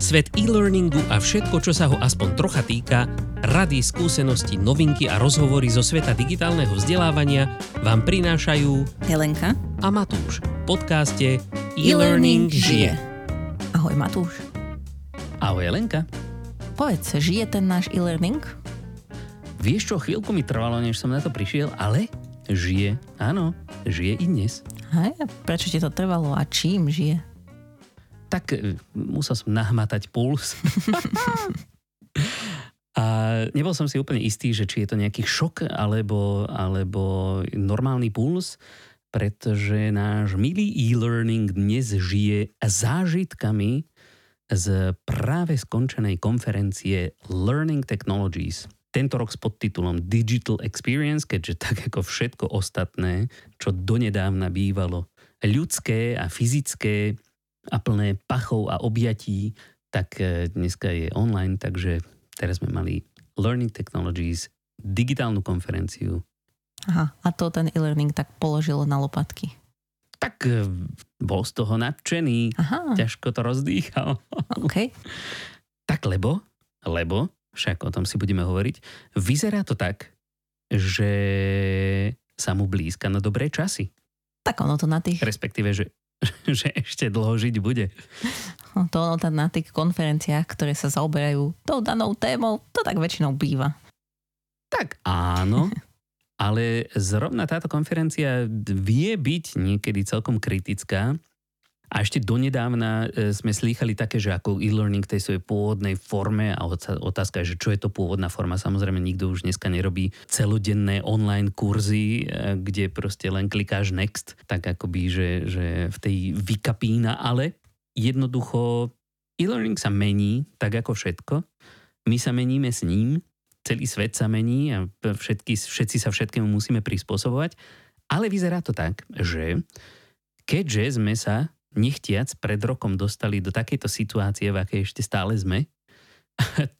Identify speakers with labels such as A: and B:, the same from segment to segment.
A: Svet e-learningu a všetko, čo sa ho aspoň trocha týka, rady, skúsenosti, novinky a rozhovory zo sveta digitálneho vzdelávania vám prinášajú
B: Helenka
A: a Matúš v podcaste E-Learning žije.
B: Ahoj Matúš.
A: Ahoj Helenka.
B: Povedz, žije ten náš e-learning?
A: Vieš čo, chvíľku mi trvalo, než som na to prišiel, ale žije, áno, žije i dnes.
B: Hej, prečo ti to trvalo a čím žije?
A: Tak e, musel som nahmatať puls. A nebol som si úplne istý, že či je to nejaký šok alebo, alebo normálny puls, pretože náš milý e-learning dnes žije zážitkami z práve skončenej konferencie Learning Technologies. Tento rok s podtitulom Digital Experience, keďže tak ako všetko ostatné, čo donedávna bývalo ľudské a fyzické, a plné pachov a objatí, tak e, dneska je online, takže teraz sme mali Learning Technologies, digitálnu konferenciu.
B: Aha, a to ten e-learning tak položilo na lopatky.
A: Tak e, bol z toho nadšený, Aha. ťažko to rozdýchal.
B: Okay.
A: tak lebo, lebo, však o tom si budeme hovoriť, vyzerá to tak, že sa mu blízka na dobré časy.
B: Tak ono to na tých...
A: Respektíve, že že ešte dlho žiť bude.
B: To ono tam na tých konferenciách, ktoré sa zaoberajú tou danou témou, to tak väčšinou býva.
A: Tak áno, ale zrovna táto konferencia vie byť niekedy celkom kritická, a ešte donedávna e, sme slýchali také, že ako e-learning tej svojej pôvodnej forme a otázka je, že čo je to pôvodná forma. Samozrejme, nikto už dneska nerobí celodenné online kurzy, e, kde proste len klikáš next, tak akoby, že, že v tej vykapína, ale jednoducho e-learning sa mení, tak ako všetko. My sa meníme s ním, celý svet sa mení a všetky, všetci sa všetkému musíme prispôsobovať, ale vyzerá to tak, že keďže sme sa nechtiac pred rokom dostali do takejto situácie, v akej ešte stále sme.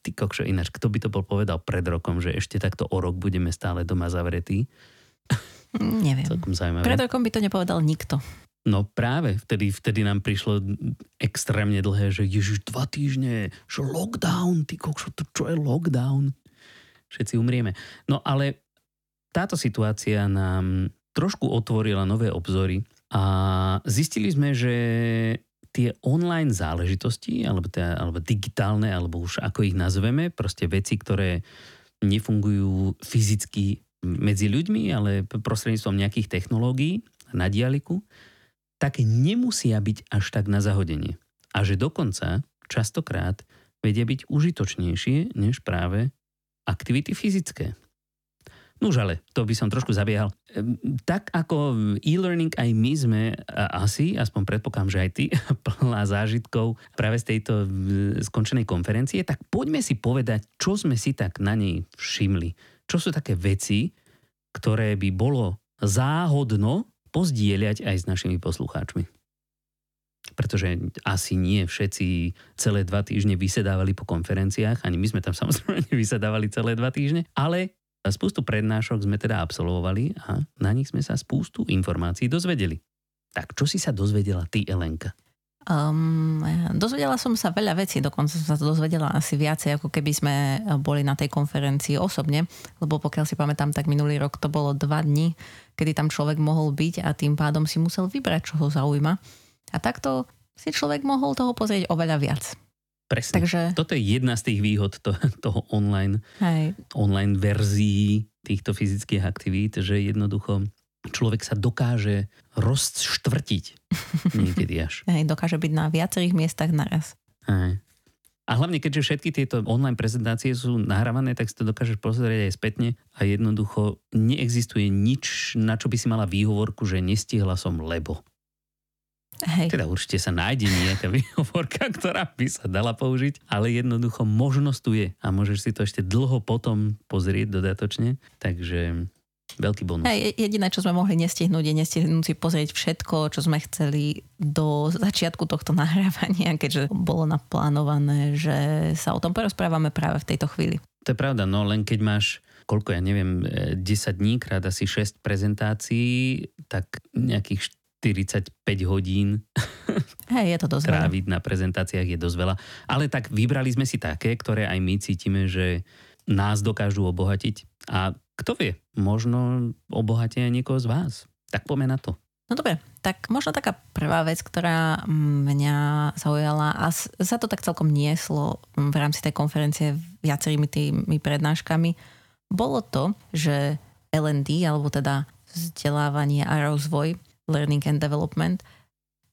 A: Ty kokšo, ináč, kto by to bol povedal pred rokom, že ešte takto o rok budeme stále doma zavretí?
B: Neviem.
A: Celkom zaujímavé.
B: Pred rokom by to nepovedal nikto.
A: No práve, vtedy, vtedy nám prišlo extrémne dlhé, že ježiš, dva týždne, že lockdown, ty kokšo, to čo je lockdown? Všetci umrieme. No ale táto situácia nám trošku otvorila nové obzory a zistili sme, že tie online záležitosti, alebo, teda, alebo digitálne, alebo už ako ich nazveme, proste veci, ktoré nefungujú fyzicky medzi ľuďmi, ale prostredníctvom nejakých technológií na dialiku, tak nemusia byť až tak na zahodenie. A že dokonca častokrát vedia byť užitočnejšie než práve aktivity fyzické. Nuž ale, to by som trošku zabiehal. Tak ako e-learning aj my sme asi, aspoň predpokladám, že aj ty, plná zážitkov práve z tejto skončenej konferencie, tak poďme si povedať, čo sme si tak na nej všimli. Čo sú také veci, ktoré by bolo záhodno pozdieľať aj s našimi poslucháčmi. Pretože asi nie všetci celé dva týždne vysedávali po konferenciách, ani my sme tam samozrejme vysedávali celé dva týždne, ale Spústu prednášok sme teda absolvovali a na nich sme sa spústu informácií dozvedeli. Tak čo si sa dozvedela ty, Elenka?
B: Um, dozvedela som sa veľa vecí, dokonca som sa dozvedela asi viacej, ako keby sme boli na tej konferencii osobne, lebo pokiaľ si pamätám, tak minulý rok to bolo dva dni, kedy tam človek mohol byť a tým pádom si musel vybrať, čo ho zaujíma. A takto si človek mohol toho pozrieť oveľa viac.
A: Presne. Takže... Toto je jedna z tých výhod to, toho online, Hej. online verzií týchto fyzických aktivít, že jednoducho človek sa dokáže rozštvrtiť niekedy až.
B: Hej, dokáže byť na viacerých miestach naraz.
A: Hej. A hlavne, keďže všetky tieto online prezentácie sú nahrávané, tak si to dokážeš pozrieť aj spätne a jednoducho neexistuje nič, na čo by si mala výhovorku, že nestihla som lebo.
B: Hej.
A: Teda určite sa nájde nejaká výhovorka, ktorá by sa dala použiť, ale jednoducho možnosť tu je a môžeš si to ešte dlho potom pozrieť dodatočne, takže veľký bonus.
B: Hej, jediné, čo sme mohli nestihnúť, je nestihnúť si pozrieť všetko, čo sme chceli do začiatku tohto nahrávania, keďže bolo naplánované, že sa o tom porozprávame práve v tejto chvíli.
A: To je pravda, no len keď máš koľko, ja neviem, 10 dní krát asi 6 prezentácií, tak nejakých 45 hodín
B: Hej, je to dosť
A: tráviť na prezentáciách je dosť veľa. Ale tak vybrali sme si také, ktoré aj my cítime, že nás dokážu obohatiť. A kto vie, možno obohatia niekoho z vás. Tak poďme na to.
B: No dobre, tak možno taká prvá vec, ktorá mňa zaujala a sa to tak celkom nieslo v rámci tej konferencie viacerými tými prednáškami, bolo to, že L&D, alebo teda vzdelávanie a rozvoj, learning and development,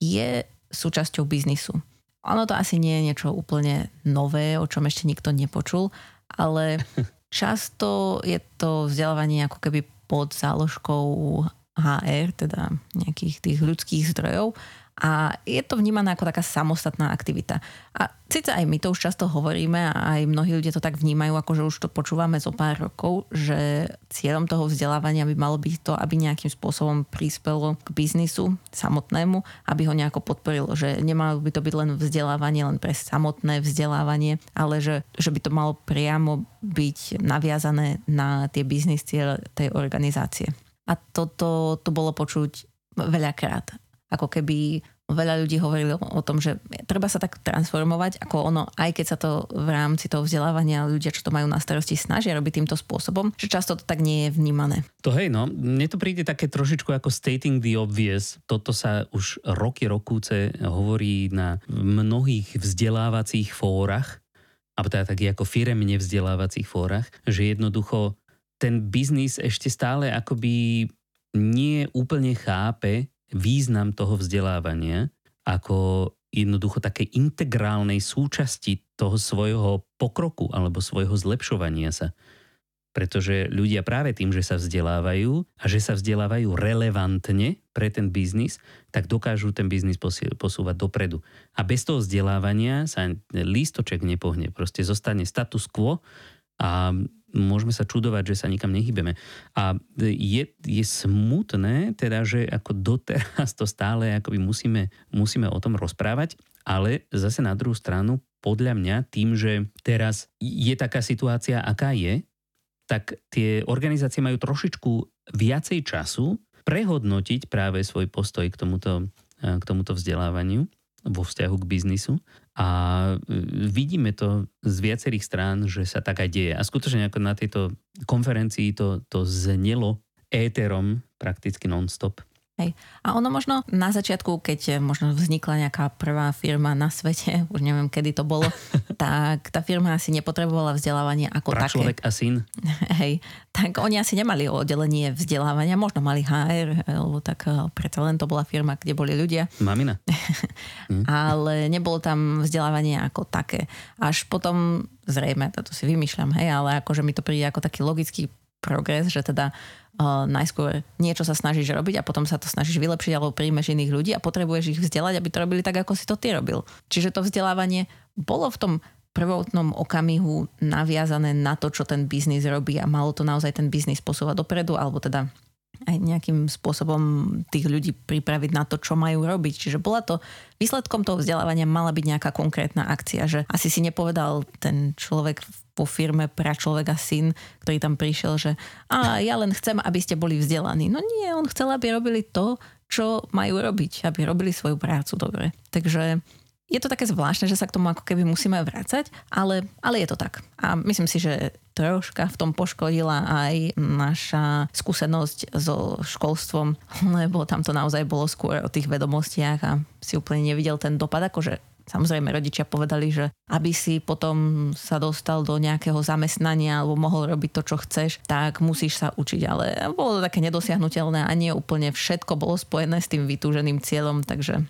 B: je súčasťou biznisu. Ono to asi nie je niečo úplne nové, o čom ešte nikto nepočul, ale často je to vzdelávanie ako keby pod záložkou HR, teda nejakých tých ľudských zdrojov a je to vnímané ako taká samostatná aktivita. A síce aj my to už často hovoríme a aj mnohí ľudia to tak vnímajú, ako že už to počúvame zo pár rokov, že cieľom toho vzdelávania by malo byť to, aby nejakým spôsobom prispelo k biznisu samotnému, aby ho nejako podporilo, že nemalo by to byť len vzdelávanie, len pre samotné vzdelávanie, ale že, že by to malo priamo byť naviazané na tie biznis cieľe tej organizácie. A toto tu bolo počuť veľakrát. Ako keby veľa ľudí hovorilo o tom, že treba sa tak transformovať, ako ono, aj keď sa to v rámci toho vzdelávania ľudia, čo to majú na starosti, snažia robiť týmto spôsobom, že často to tak nie je vnímané.
A: To hej, no, mne to príde také trošičku ako stating the obvious. Toto sa už roky, rokúce hovorí na mnohých vzdelávacích fórach, alebo teda takých ako firemne vzdelávacích fórach, že jednoducho ten biznis ešte stále akoby nie úplne chápe význam toho vzdelávania ako jednoducho také integrálnej súčasti toho svojho pokroku alebo svojho zlepšovania sa. Pretože ľudia práve tým, že sa vzdelávajú a že sa vzdelávajú relevantne pre ten biznis, tak dokážu ten biznis posúvať dopredu. A bez toho vzdelávania sa lístoček nepohne. Proste zostane status quo a môžeme sa čudovať, že sa nikam nehybeme. A je, je smutné, teda, že ako doteraz to stále akoby musíme, musíme o tom rozprávať, ale zase na druhú stranu, podľa mňa, tým, že teraz je taká situácia, aká je, tak tie organizácie majú trošičku viacej času prehodnotiť práve svoj postoj k tomuto, k tomuto vzdelávaniu vo vzťahu k biznisu a e, vidíme to z viacerých strán, že sa tak aj deje. A skutočne ako na tejto konferencii to, to znelo éterom prakticky non-stop.
B: Hej. A ono možno na začiatku, keď možno vznikla nejaká prvá firma na svete, už neviem, kedy to bolo, tak tá firma asi nepotrebovala vzdelávanie ako
A: Pra
B: také.
A: človek a syn.
B: Hej. Tak oni asi nemali oddelenie vzdelávania, možno mali HR, lebo tak eh, predsa len to bola firma, kde boli ľudia.
A: Mamina.
B: hm. Ale nebolo tam vzdelávanie ako také. Až potom, zrejme, to si vymýšľam, hej, ale akože mi to príde ako taký logický progres, že teda uh, najskôr niečo sa snažíš robiť a potom sa to snažíš vylepšiť alebo príjmeš iných ľudí a potrebuješ ich vzdelať, aby to robili tak, ako si to ty robil. Čiže to vzdelávanie bolo v tom prvotnom okamihu naviazané na to, čo ten biznis robí a malo to naozaj ten biznis posúvať dopredu, alebo teda aj nejakým spôsobom tých ľudí pripraviť na to, čo majú robiť. Čiže bola to, výsledkom toho vzdelávania mala byť nejaká konkrétna akcia, že asi si nepovedal ten človek po firme pra človeka syn, ktorý tam prišiel, že a ja len chcem, aby ste boli vzdelaní. No nie, on chcel, aby robili to, čo majú robiť, aby robili svoju prácu dobre. Takže je to také zvláštne, že sa k tomu ako keby musíme vrácať, ale, ale je to tak. A myslím si, že troška v tom poškodila aj naša skúsenosť so školstvom, lebo tam to naozaj bolo skôr o tých vedomostiach a si úplne nevidel ten dopad, akože Samozrejme, rodičia povedali, že aby si potom sa dostal do nejakého zamestnania alebo mohol robiť to, čo chceš, tak musíš sa učiť. Ale bolo to také nedosiahnutelné a nie úplne všetko bolo spojené s tým vytúženým cieľom, takže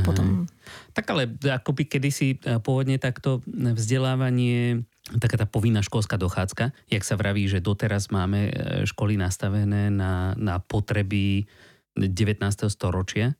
B: potom...
A: Tak ale akoby kedysi e, pôvodne takto vzdelávanie taká tá povinná školská dochádzka, jak sa vraví, že doteraz máme e, školy nastavené na, na potreby 19. storočia,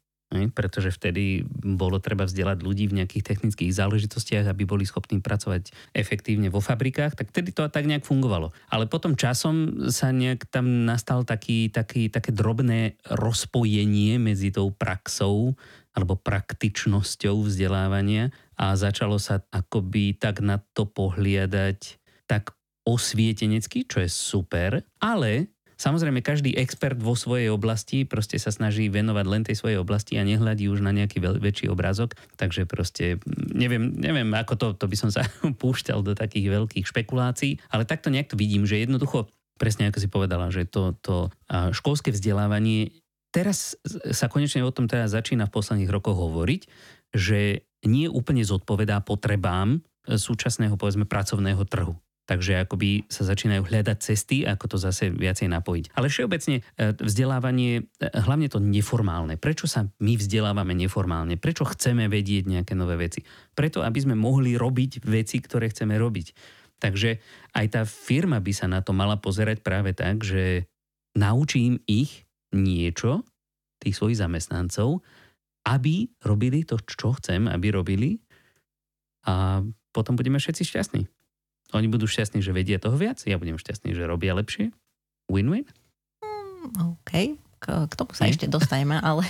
A: pretože vtedy bolo treba vzdelať ľudí v nejakých technických záležitostiach, aby boli schopní pracovať efektívne vo fabrikách, tak vtedy to tak nejak fungovalo. Ale potom časom sa nejak tam nastal taký, taký, také drobné rozpojenie medzi tou praxou alebo praktičnosťou vzdelávania a začalo sa akoby tak na to pohliadať tak osvietenecky, čo je super, ale Samozrejme, každý expert vo svojej oblasti proste sa snaží venovať len tej svojej oblasti a nehľadí už na nejaký veľ, väčší obrázok. Takže proste neviem, neviem ako to, to by som sa púšťal do takých veľkých špekulácií, ale takto nejak to vidím, že jednoducho, presne ako si povedala, že to, to školské vzdelávanie teraz sa konečne o tom teda začína v posledných rokoch hovoriť, že nie úplne zodpovedá potrebám súčasného povedzme pracovného trhu. Takže akoby sa začínajú hľadať cesty, ako to zase viacej napojiť. Ale všeobecne e, vzdelávanie, e, hlavne to neformálne. Prečo sa my vzdelávame neformálne? Prečo chceme vedieť nejaké nové veci? Preto, aby sme mohli robiť veci, ktoré chceme robiť. Takže aj tá firma by sa na to mala pozerať práve tak, že naučím ich niečo, tých svojich zamestnancov, aby robili to, čo chcem, aby robili a potom budeme všetci šťastní. Oni budú šťastní, že vedia toho viac, ja budem šťastný, že robia lepšie. Win-win?
B: Mm, OK, k, k tomu sa Nie? ešte dostaneme, ale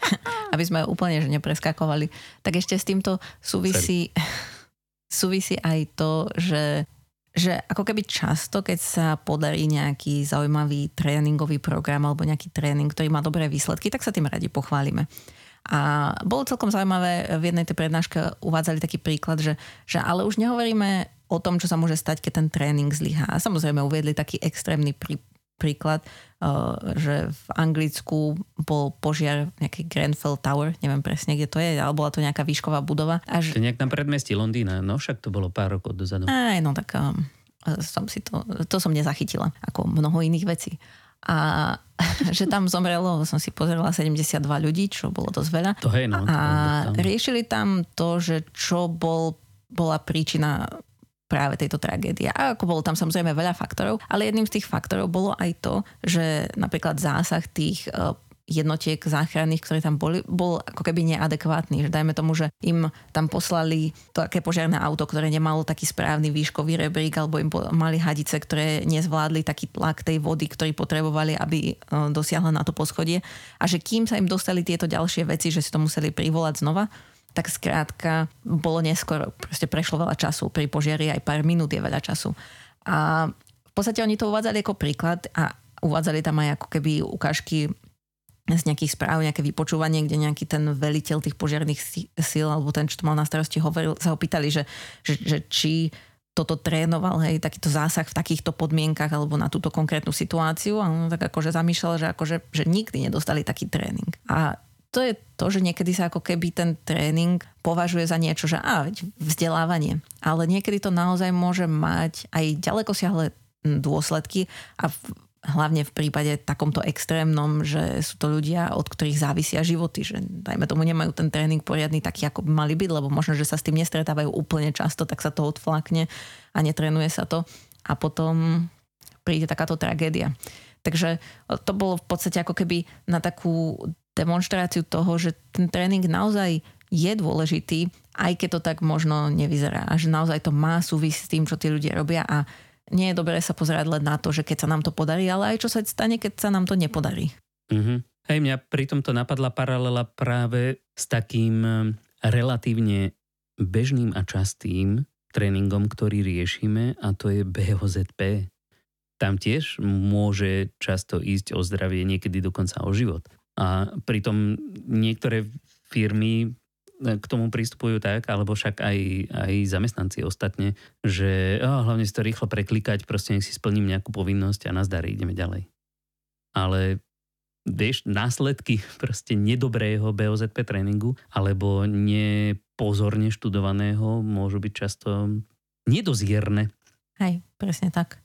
B: aby sme úplne že nepreskakovali, tak ešte s týmto súvisí, súvisí aj to, že že ako keby často, keď sa podarí nejaký zaujímavý tréningový program alebo nejaký tréning, ktorý má dobré výsledky, tak sa tým radi pochválime. A bolo celkom zaujímavé, v jednej tej prednáške uvádzali taký príklad, že, že ale už nehovoríme o tom, čo sa môže stať, keď ten tréning zlyhá. A samozrejme uviedli taký extrémny prí, príklad, uh, že v Anglicku bol požiar nejaký Grenfell Tower, neviem presne, kde to je, ale bola to nejaká výšková budova.
A: Až... To je nejak na predmestí Londýna, no však to bolo pár rokov dozadu.
B: Aj, no tak um, som si to, to som nezachytila, ako mnoho iných vecí. A že tam zomrelo, som si pozerala, 72 ľudí, čo bolo dosť veľa.
A: To hej, no.
B: A riešili tam to, že čo bol, bola príčina práve tejto tragédie. A ako bolo tam samozrejme veľa faktorov, ale jedným z tých faktorov bolo aj to, že napríklad zásah tých e, jednotiek záchranných, ktoré tam boli, bol ako keby neadekvátny. Že dajme tomu, že im tam poslali také požiarné auto, ktoré nemalo taký správny výškový rebrík, alebo im mali hadice, ktoré nezvládli taký tlak tej vody, ktorý potrebovali, aby e, dosiahla na to poschodie. A že kým sa im dostali tieto ďalšie veci, že si to museli privolať znova, tak skrátka bolo neskoro. Proste prešlo veľa času. Pri požiari aj pár minút je veľa času. A v podstate oni to uvádzali ako príklad a uvádzali tam aj ako keby ukážky z nejakých správ, nejaké vypočúvanie, kde nejaký ten veliteľ tých požiarných síl alebo ten, čo to mal na starosti, hovoril, sa ho pýtali, že, že, že či toto trénoval, hej, takýto zásah v takýchto podmienkach alebo na túto konkrétnu situáciu a on tak akože zamýšľal, že, akože, že nikdy nedostali taký tréning. A to je to, že niekedy sa ako keby ten tréning považuje za niečo, že á, vzdelávanie. Ale niekedy to naozaj môže mať aj ďaleko siahle dôsledky a v, hlavne v prípade takomto extrémnom, že sú to ľudia, od ktorých závisia životy, že dajme tomu nemajú ten tréning poriadny taký, ako by mali byť, lebo možno, že sa s tým nestretávajú úplne často, tak sa to odflakne a netrenuje sa to a potom príde takáto tragédia. Takže to bolo v podstate ako keby na takú demonstráciu toho, že ten tréning naozaj je dôležitý, aj keď to tak možno nevyzerá. A že naozaj to má súvisť s tým, čo tí ľudia robia a nie je dobré sa pozerať len na to, že keď sa nám to podarí, ale aj čo sa stane, keď sa nám to nepodarí.
A: Mm-hmm. Hej, mňa pri tomto napadla paralela práve s takým eh, relatívne bežným a častým tréningom, ktorý riešime a to je BOZP. Tam tiež môže často ísť o zdravie, niekedy dokonca o život. A pritom niektoré firmy e, k tomu pristupujú tak, alebo však aj, aj zamestnanci ostatne, že oh, hlavne si to rýchlo preklikať, proste nech si splním nejakú povinnosť a nazdar, ideme ďalej. Ale vieš, následky proste nedobrého BOZP tréningu alebo nepozorne študovaného môžu byť často nedozierne.
B: Hej, presne tak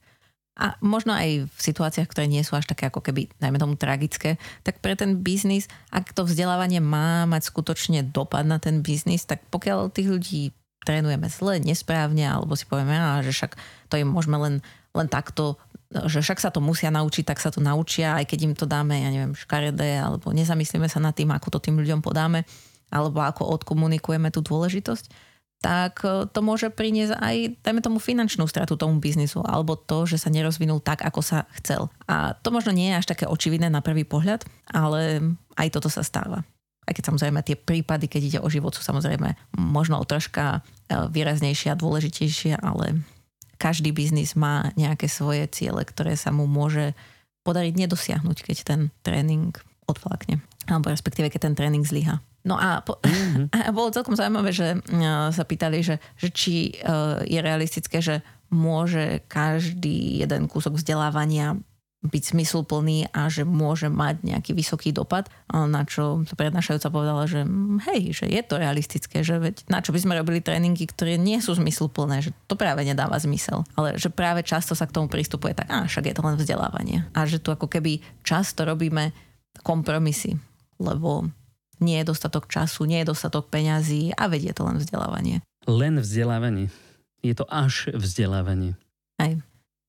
B: a možno aj v situáciách, ktoré nie sú až také ako keby, najmä tomu tragické, tak pre ten biznis, ak to vzdelávanie má mať skutočne dopad na ten biznis, tak pokiaľ tých ľudí trénujeme zle, nesprávne, alebo si povieme, a že však to im môžeme len, len takto, že však sa to musia naučiť, tak sa to naučia, aj keď im to dáme, ja neviem, škaredé, alebo nezamyslíme sa nad tým, ako to tým ľuďom podáme, alebo ako odkomunikujeme tú dôležitosť, tak e, to môže priniesť aj, dajme tomu, finančnú stratu tomu biznisu, alebo to, že sa nerozvinul tak, ako sa chcel. A to možno nie je až také očividné na prvý pohľad, ale aj toto sa stáva. Aj keď samozrejme tie prípady, keď ide o život, sú samozrejme možno o troška e, výraznejšie a dôležitejšie, ale každý biznis má nejaké svoje ciele, ktoré sa mu môže podariť nedosiahnuť, keď ten tréning odflakne. Alebo respektíve, keď ten tréning zlyha. No a, po, mm-hmm. a bolo celkom zaujímavé, že uh, sa pýtali, že, že či uh, je realistické, že môže každý jeden kúsok vzdelávania byť zmysluplný a že môže mať nejaký vysoký dopad, na čo prednášajúca povedala, že mm, hej, že je to realistické, že veď na čo by sme robili tréningy, ktoré nie sú zmysluplné, že to práve nedáva zmysel. Ale že práve často sa k tomu pristupuje tak, a však je to len vzdelávanie. A že tu ako keby často robíme kompromisy, lebo nie je dostatok času, nie je dostatok peňazí a vedie to len vzdelávanie.
A: Len vzdelávanie. Je to až vzdelávanie.
B: Aj.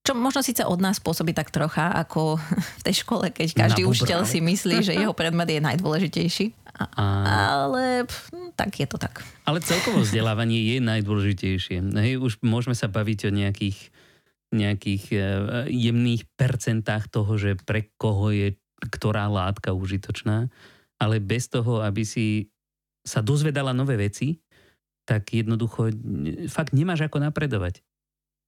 B: Čo možno síce od nás pôsobí tak trocha, ako v tej škole, keď každý učiteľ si myslí, že jeho predmet je najdôležitejší. A... Ale pff, hm, tak je to tak.
A: Ale celkovo vzdelávanie je najdôležitejšie. Hej, už môžeme sa baviť o nejakých, nejakých uh, jemných percentách toho, že pre koho je ktorá látka užitočná, ale bez toho, aby si sa dozvedala nové veci, tak jednoducho fakt nemáš ako napredovať.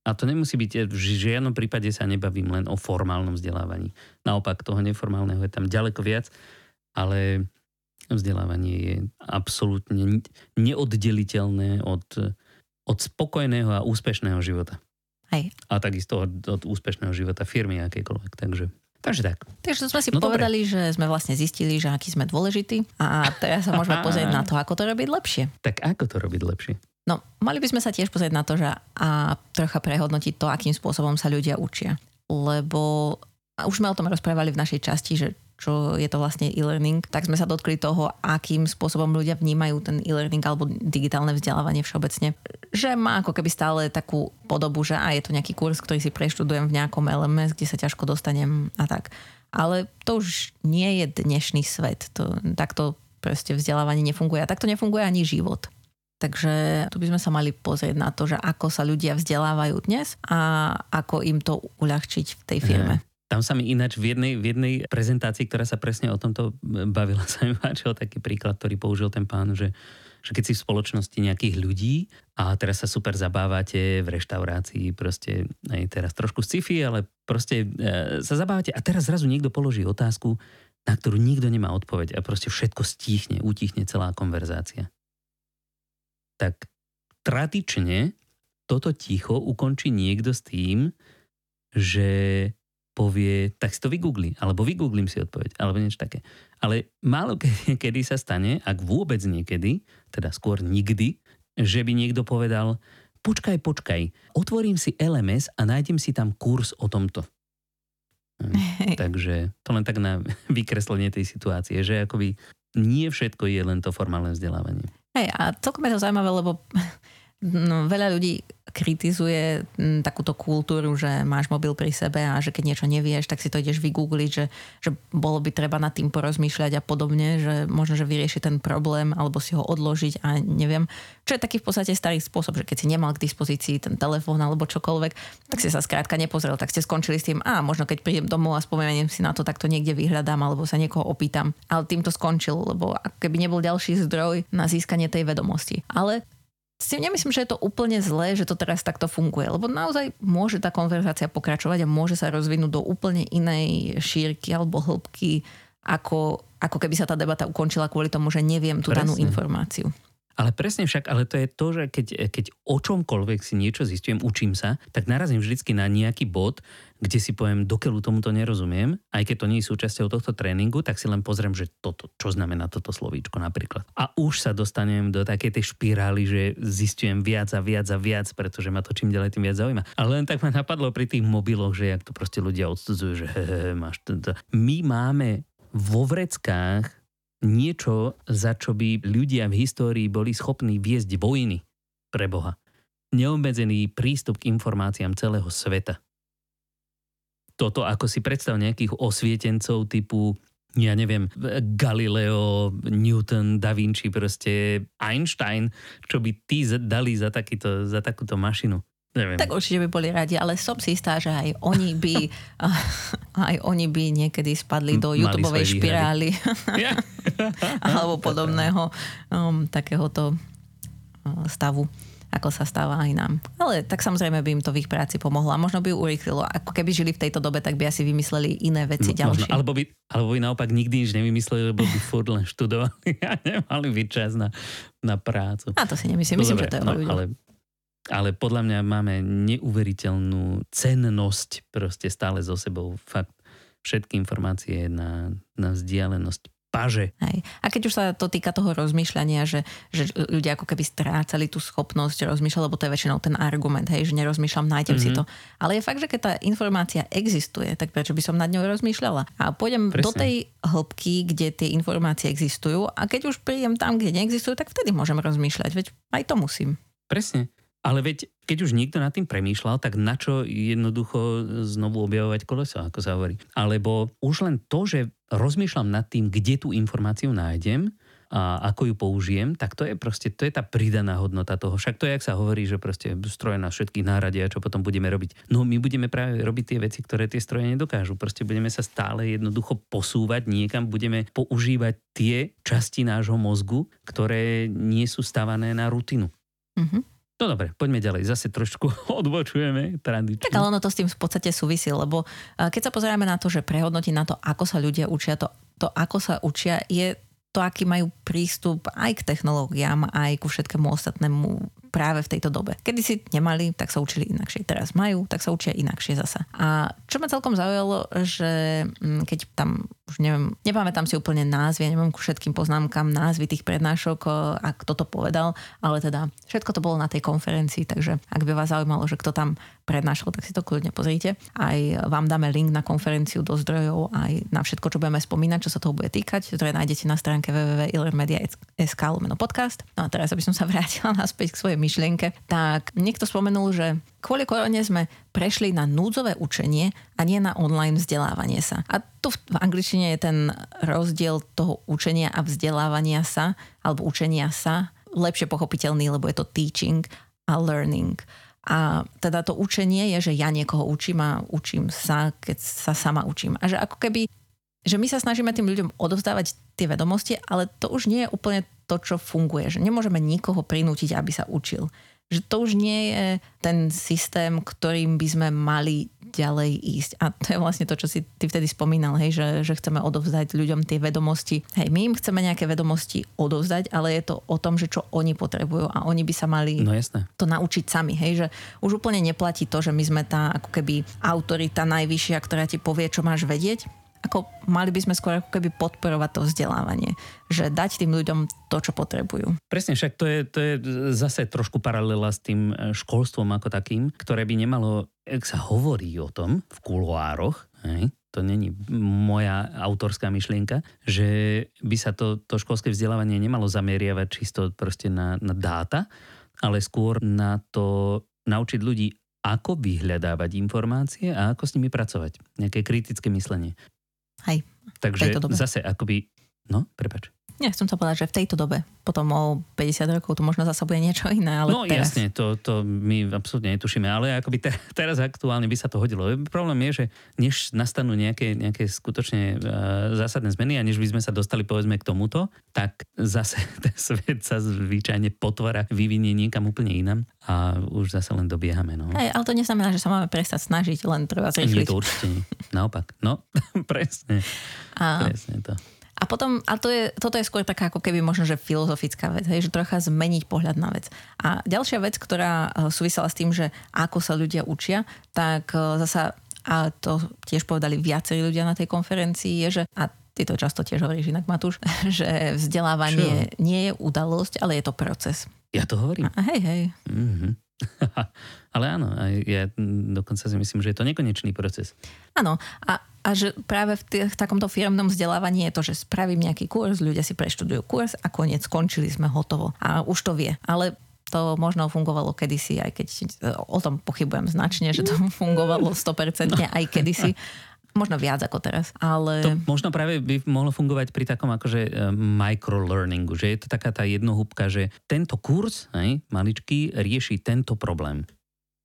A: A to nemusí byť, v žiadnom prípade sa nebavím len o formálnom vzdelávaní. Naopak, toho neformálneho je tam ďaleko viac, ale vzdelávanie je absolútne neoddeliteľné od, od spokojného a úspešného života.
B: Hej.
A: A takisto od, od úspešného života firmy akékoľvek. Takže Takže tak.
B: Takže sme si no povedali, dobre. že sme vlastne zistili, že aký sme dôležití a teraz sa môžeme pozrieť na to, ako to robiť lepšie.
A: Tak ako to robiť lepšie?
B: No, mali by sme sa tiež pozrieť na to, že a trocha prehodnotiť to, akým spôsobom sa ľudia učia. Lebo a už sme o tom rozprávali v našej časti, že čo je to vlastne e-learning, tak sme sa dotkli toho, akým spôsobom ľudia vnímajú ten e-learning alebo digitálne vzdelávanie všeobecne. Že má ako keby stále takú podobu, že a je to nejaký kurz, ktorý si preštudujem v nejakom LMS, kde sa ťažko dostanem a tak. Ale to už nie je dnešný svet. To, takto proste vzdelávanie nefunguje. A takto nefunguje ani život. Takže tu by sme sa mali pozrieť na to, že ako sa ľudia vzdelávajú dnes a ako im to uľahčiť v tej firme.
A: Tam sa mi ináč v jednej, v jednej prezentácii, ktorá sa presne o tomto bavila, sa mi páčil taký príklad, ktorý použil ten pán, že, že keď si v spoločnosti nejakých ľudí a teraz sa super zabávate v reštaurácii, proste aj teraz trošku sci-fi, ale proste e, sa zabávate a teraz zrazu niekto položí otázku, na ktorú nikto nemá odpoveď a proste všetko stíchne, utichne celá konverzácia. Tak tradične toto ticho ukončí niekto s tým, že povie, tak si to vygoogli, alebo vygooglím si odpoveď, alebo niečo také. Ale málo kedy, kedy sa stane, ak vôbec niekedy, teda skôr nikdy, že by niekto povedal, počkaj, počkaj, otvorím si LMS a nájdem si tam kurz o tomto. Hm, takže to len tak na vykreslenie tej situácie, že akoby nie všetko je len to formálne vzdelávanie.
B: Hej, a celkom je to zaujímavé, lebo no, veľa ľudí kritizuje m, takúto kultúru, že máš mobil pri sebe a že keď niečo nevieš, tak si to ideš vygoogliť, že, že bolo by treba nad tým porozmýšľať a podobne, že možno, že vyrieši ten problém alebo si ho odložiť a neviem. Čo je taký v podstate starý spôsob, že keď si nemal k dispozícii ten telefón alebo čokoľvek, tak si sa skrátka nepozrel, tak ste skončili s tým, a možno keď prídem domov a spomeniem si na to, tak to niekde vyhľadám alebo sa niekoho opýtam. Ale tým to skončil, lebo keby nebol ďalší zdroj na získanie tej vedomosti. Ale si nemyslím, že je to úplne zlé, že to teraz takto funguje, lebo naozaj môže tá konverzácia pokračovať a môže sa rozvinúť do úplne inej šírky alebo hĺbky, ako, ako keby sa tá debata ukončila kvôli tomu, že neviem tú danú informáciu.
A: Ale presne však, ale to je to, že keď, keď o čomkoľvek si niečo zistujem, učím sa, tak narazím vždycky na nejaký bod, kde si poviem, dokeľu tomuto nerozumiem, aj keď to nie je súčasťou tohto tréningu, tak si len pozriem, že toto, čo znamená toto slovíčko napríklad. A už sa dostanem do takej tej špirály, že zistujem viac a viac a viac, pretože ma to čím ďalej tým viac zaujíma. Ale len tak ma napadlo pri tých mobiloch, že jak to proste ľudia odsudzujú, že he, he, máš tento. My máme vo vreckách niečo, za čo by ľudia v histórii boli schopní viesť vojny pre Boha. Neobmedzený prístup k informáciám celého sveta. Toto ako si predstav nejakých osvietencov typu ja neviem, Galileo, Newton, Da Vinci, proste Einstein, čo by tí dali za, takýto, za takúto mašinu.
B: Neviem. Tak určite by boli radi, ale som si istá, že aj oni by, aj oni by niekedy spadli do youtube špirály alebo podobného um, takéhoto uh, stavu. Ako sa stáva aj nám. Ale tak samozrejme by im to v ich práci pomohlo a možno by ju urýchlilo. Ako keby žili v tejto dobe, tak by asi vymysleli iné veci no, ďalšie.
A: Možno, alebo, by, alebo by naopak nikdy nič nevymysleli, lebo by furt len študovali a nemali by čas na, na prácu.
B: A to si nemyslím, no, myslím, dobre, že to je no,
A: ale, ale podľa mňa máme neuveriteľnú cennosť proste stále so sebou. Fakt všetky informácie na, na vzdialenosť paže.
B: Hej. A keď už sa to týka toho rozmýšľania, že, že ľudia ako keby strácali tú schopnosť rozmýšľať, lebo to je väčšinou ten argument, hej, že nerozmýšľam, nájdem mm-hmm. si mhm. to. Ale je fakt, že keď tá informácia existuje, tak prečo by som nad ňou rozmýšľala? A pôjdem Presne. do tej hĺbky, kde tie informácie existujú a keď už prídem tam, kde neexistujú, tak vtedy môžem rozmýšľať. Veď aj to musím.
A: Presne. Ale veď, keď už nikto nad tým premýšľal, tak na čo jednoducho znovu objavovať koleso, ako sa hovorí. Alebo už len to, že rozmýšľam nad tým, kde tú informáciu nájdem, a ako ju použijem, tak to je proste, to je tá pridaná hodnota toho. Však to je, jak sa hovorí, že proste stroje na všetkých náradia, čo potom budeme robiť. No my budeme práve robiť tie veci, ktoré tie stroje nedokážu. Proste budeme sa stále jednoducho posúvať niekam, budeme používať tie časti nášho mozgu, ktoré nie sú stavané na rutinu. Mm-hmm. No dobre, poďme ďalej. Zase trošku odbočujeme tradične.
B: Tak ale ono to s tým v podstate súvisí, lebo keď sa pozeráme na to, že prehodnotí na to, ako sa ľudia učia, to, to ako sa učia, je to, aký majú prístup aj k technológiám, aj ku všetkému ostatnému práve v tejto dobe. Kedy si nemali, tak sa učili inakšie. Teraz majú, tak sa učia inakšie zasa. A čo ma celkom zaujalo, že mm, keď tam, už neviem, nepamätám si úplne názvy, neviem ku všetkým poznámkam názvy tých prednášok, a kto to povedal, ale teda všetko to bolo na tej konferencii, takže ak by vás zaujímalo, že kto tam prednášal, tak si to kľudne pozrite. Aj vám dáme link na konferenciu do zdrojov, aj na všetko, čo budeme spomínať, čo sa toho bude týkať, ktoré nájdete na stránke www.illermedia.sk podcast. No a teraz, aby som sa vrátila naspäť k svojej myšlienke, tak niekto spomenul, že kvôli korone sme prešli na núdzové učenie a nie na online vzdelávanie sa. A tu v angličtine je ten rozdiel toho učenia a vzdelávania sa, alebo učenia sa, lepšie pochopiteľný, lebo je to teaching a learning. A teda to učenie je, že ja niekoho učím a učím sa, keď sa sama učím. A že ako keby, že my sa snažíme tým ľuďom odovzdávať tie vedomosti, ale to už nie je úplne to, čo funguje. Že nemôžeme nikoho prinútiť, aby sa učil že to už nie je ten systém, ktorým by sme mali ďalej ísť. A to je vlastne to, čo si ty vtedy spomínal, hej, že, že chceme odovzdať ľuďom tie vedomosti. Hej, my im chceme nejaké vedomosti odovzdať, ale je to o tom, že čo oni potrebujú a oni by sa mali
A: no, jasné.
B: to naučiť sami. Hej, že už úplne neplatí to, že my sme tá ako keby autorita najvyššia, ktorá ti povie, čo máš vedieť, ako mali by sme skôr ako keby podporovať to vzdelávanie, že dať tým ľuďom to, čo potrebujú.
A: Presne, však to je, to je zase trošku paralela s tým e, školstvom ako takým, ktoré by nemalo, ak sa hovorí o tom v kuloároch, hej, to není moja autorská myšlienka, že by sa to, to školské vzdelávanie nemalo zameriavať čisto proste na, na dáta, ale skôr na to naučiť ľudí, ako vyhľadávať informácie a ako s nimi pracovať. Nejaké kritické myslenie.
B: Hej.
A: Takže zase akoby... No, prepač.
B: Nie, chcem sa povedať, že v tejto dobe, potom o 50 rokov, to možno zase bude niečo iné. Ale
A: no
B: teraz...
A: jasne, to, to my absolútne netušíme, ale akoby te, teraz aktuálne by sa to hodilo. Problém je, že než nastanú nejaké, nejaké skutočne uh, zásadné zmeny a než by sme sa dostali povedzme k tomuto, tak zase ten svet sa zvyčajne potvára, vyvinie niekam úplne inam a už zase len dobiehame. No.
B: Hey, ale to neznamená, že sa máme prestať snažiť, len treba zrýchliť.
A: Nie, to určite nie. Naopak. No, presne. A... Presne to.
B: A potom, a to je, toto je skôr taká ako keby možno, že filozofická vec, hej, že trocha zmeniť pohľad na vec. A ďalšia vec, ktorá eh, súvisela s tým, že ako sa ľudia učia, tak eh, zasa, a to tiež povedali viacerí ľudia na tej konferencii, je, že, a ty to často tiež hovoríš inak, Matúš, že vzdelávanie Čo? nie je udalosť, ale je to proces.
A: Ja to hovorím.
B: A hej, hej. Mm-hmm.
A: Ale áno, ja dokonca si myslím, že je to nekonečný proces.
B: Áno, a, a že práve v, t- v takomto firmnom vzdelávaní je to, že spravím nejaký kurz, ľudia si preštudujú kurz a koniec, skončili sme hotovo. A už to vie. Ale to možno fungovalo kedysi, aj keď o tom pochybujem značne, že to fungovalo 100% aj kedysi možno viac ako teraz. Ale...
A: To možno práve by mohlo fungovať pri takom akože e, microlearningu, že je to taká tá jednohúbka, že tento kurz, hej, maličký, rieši tento problém.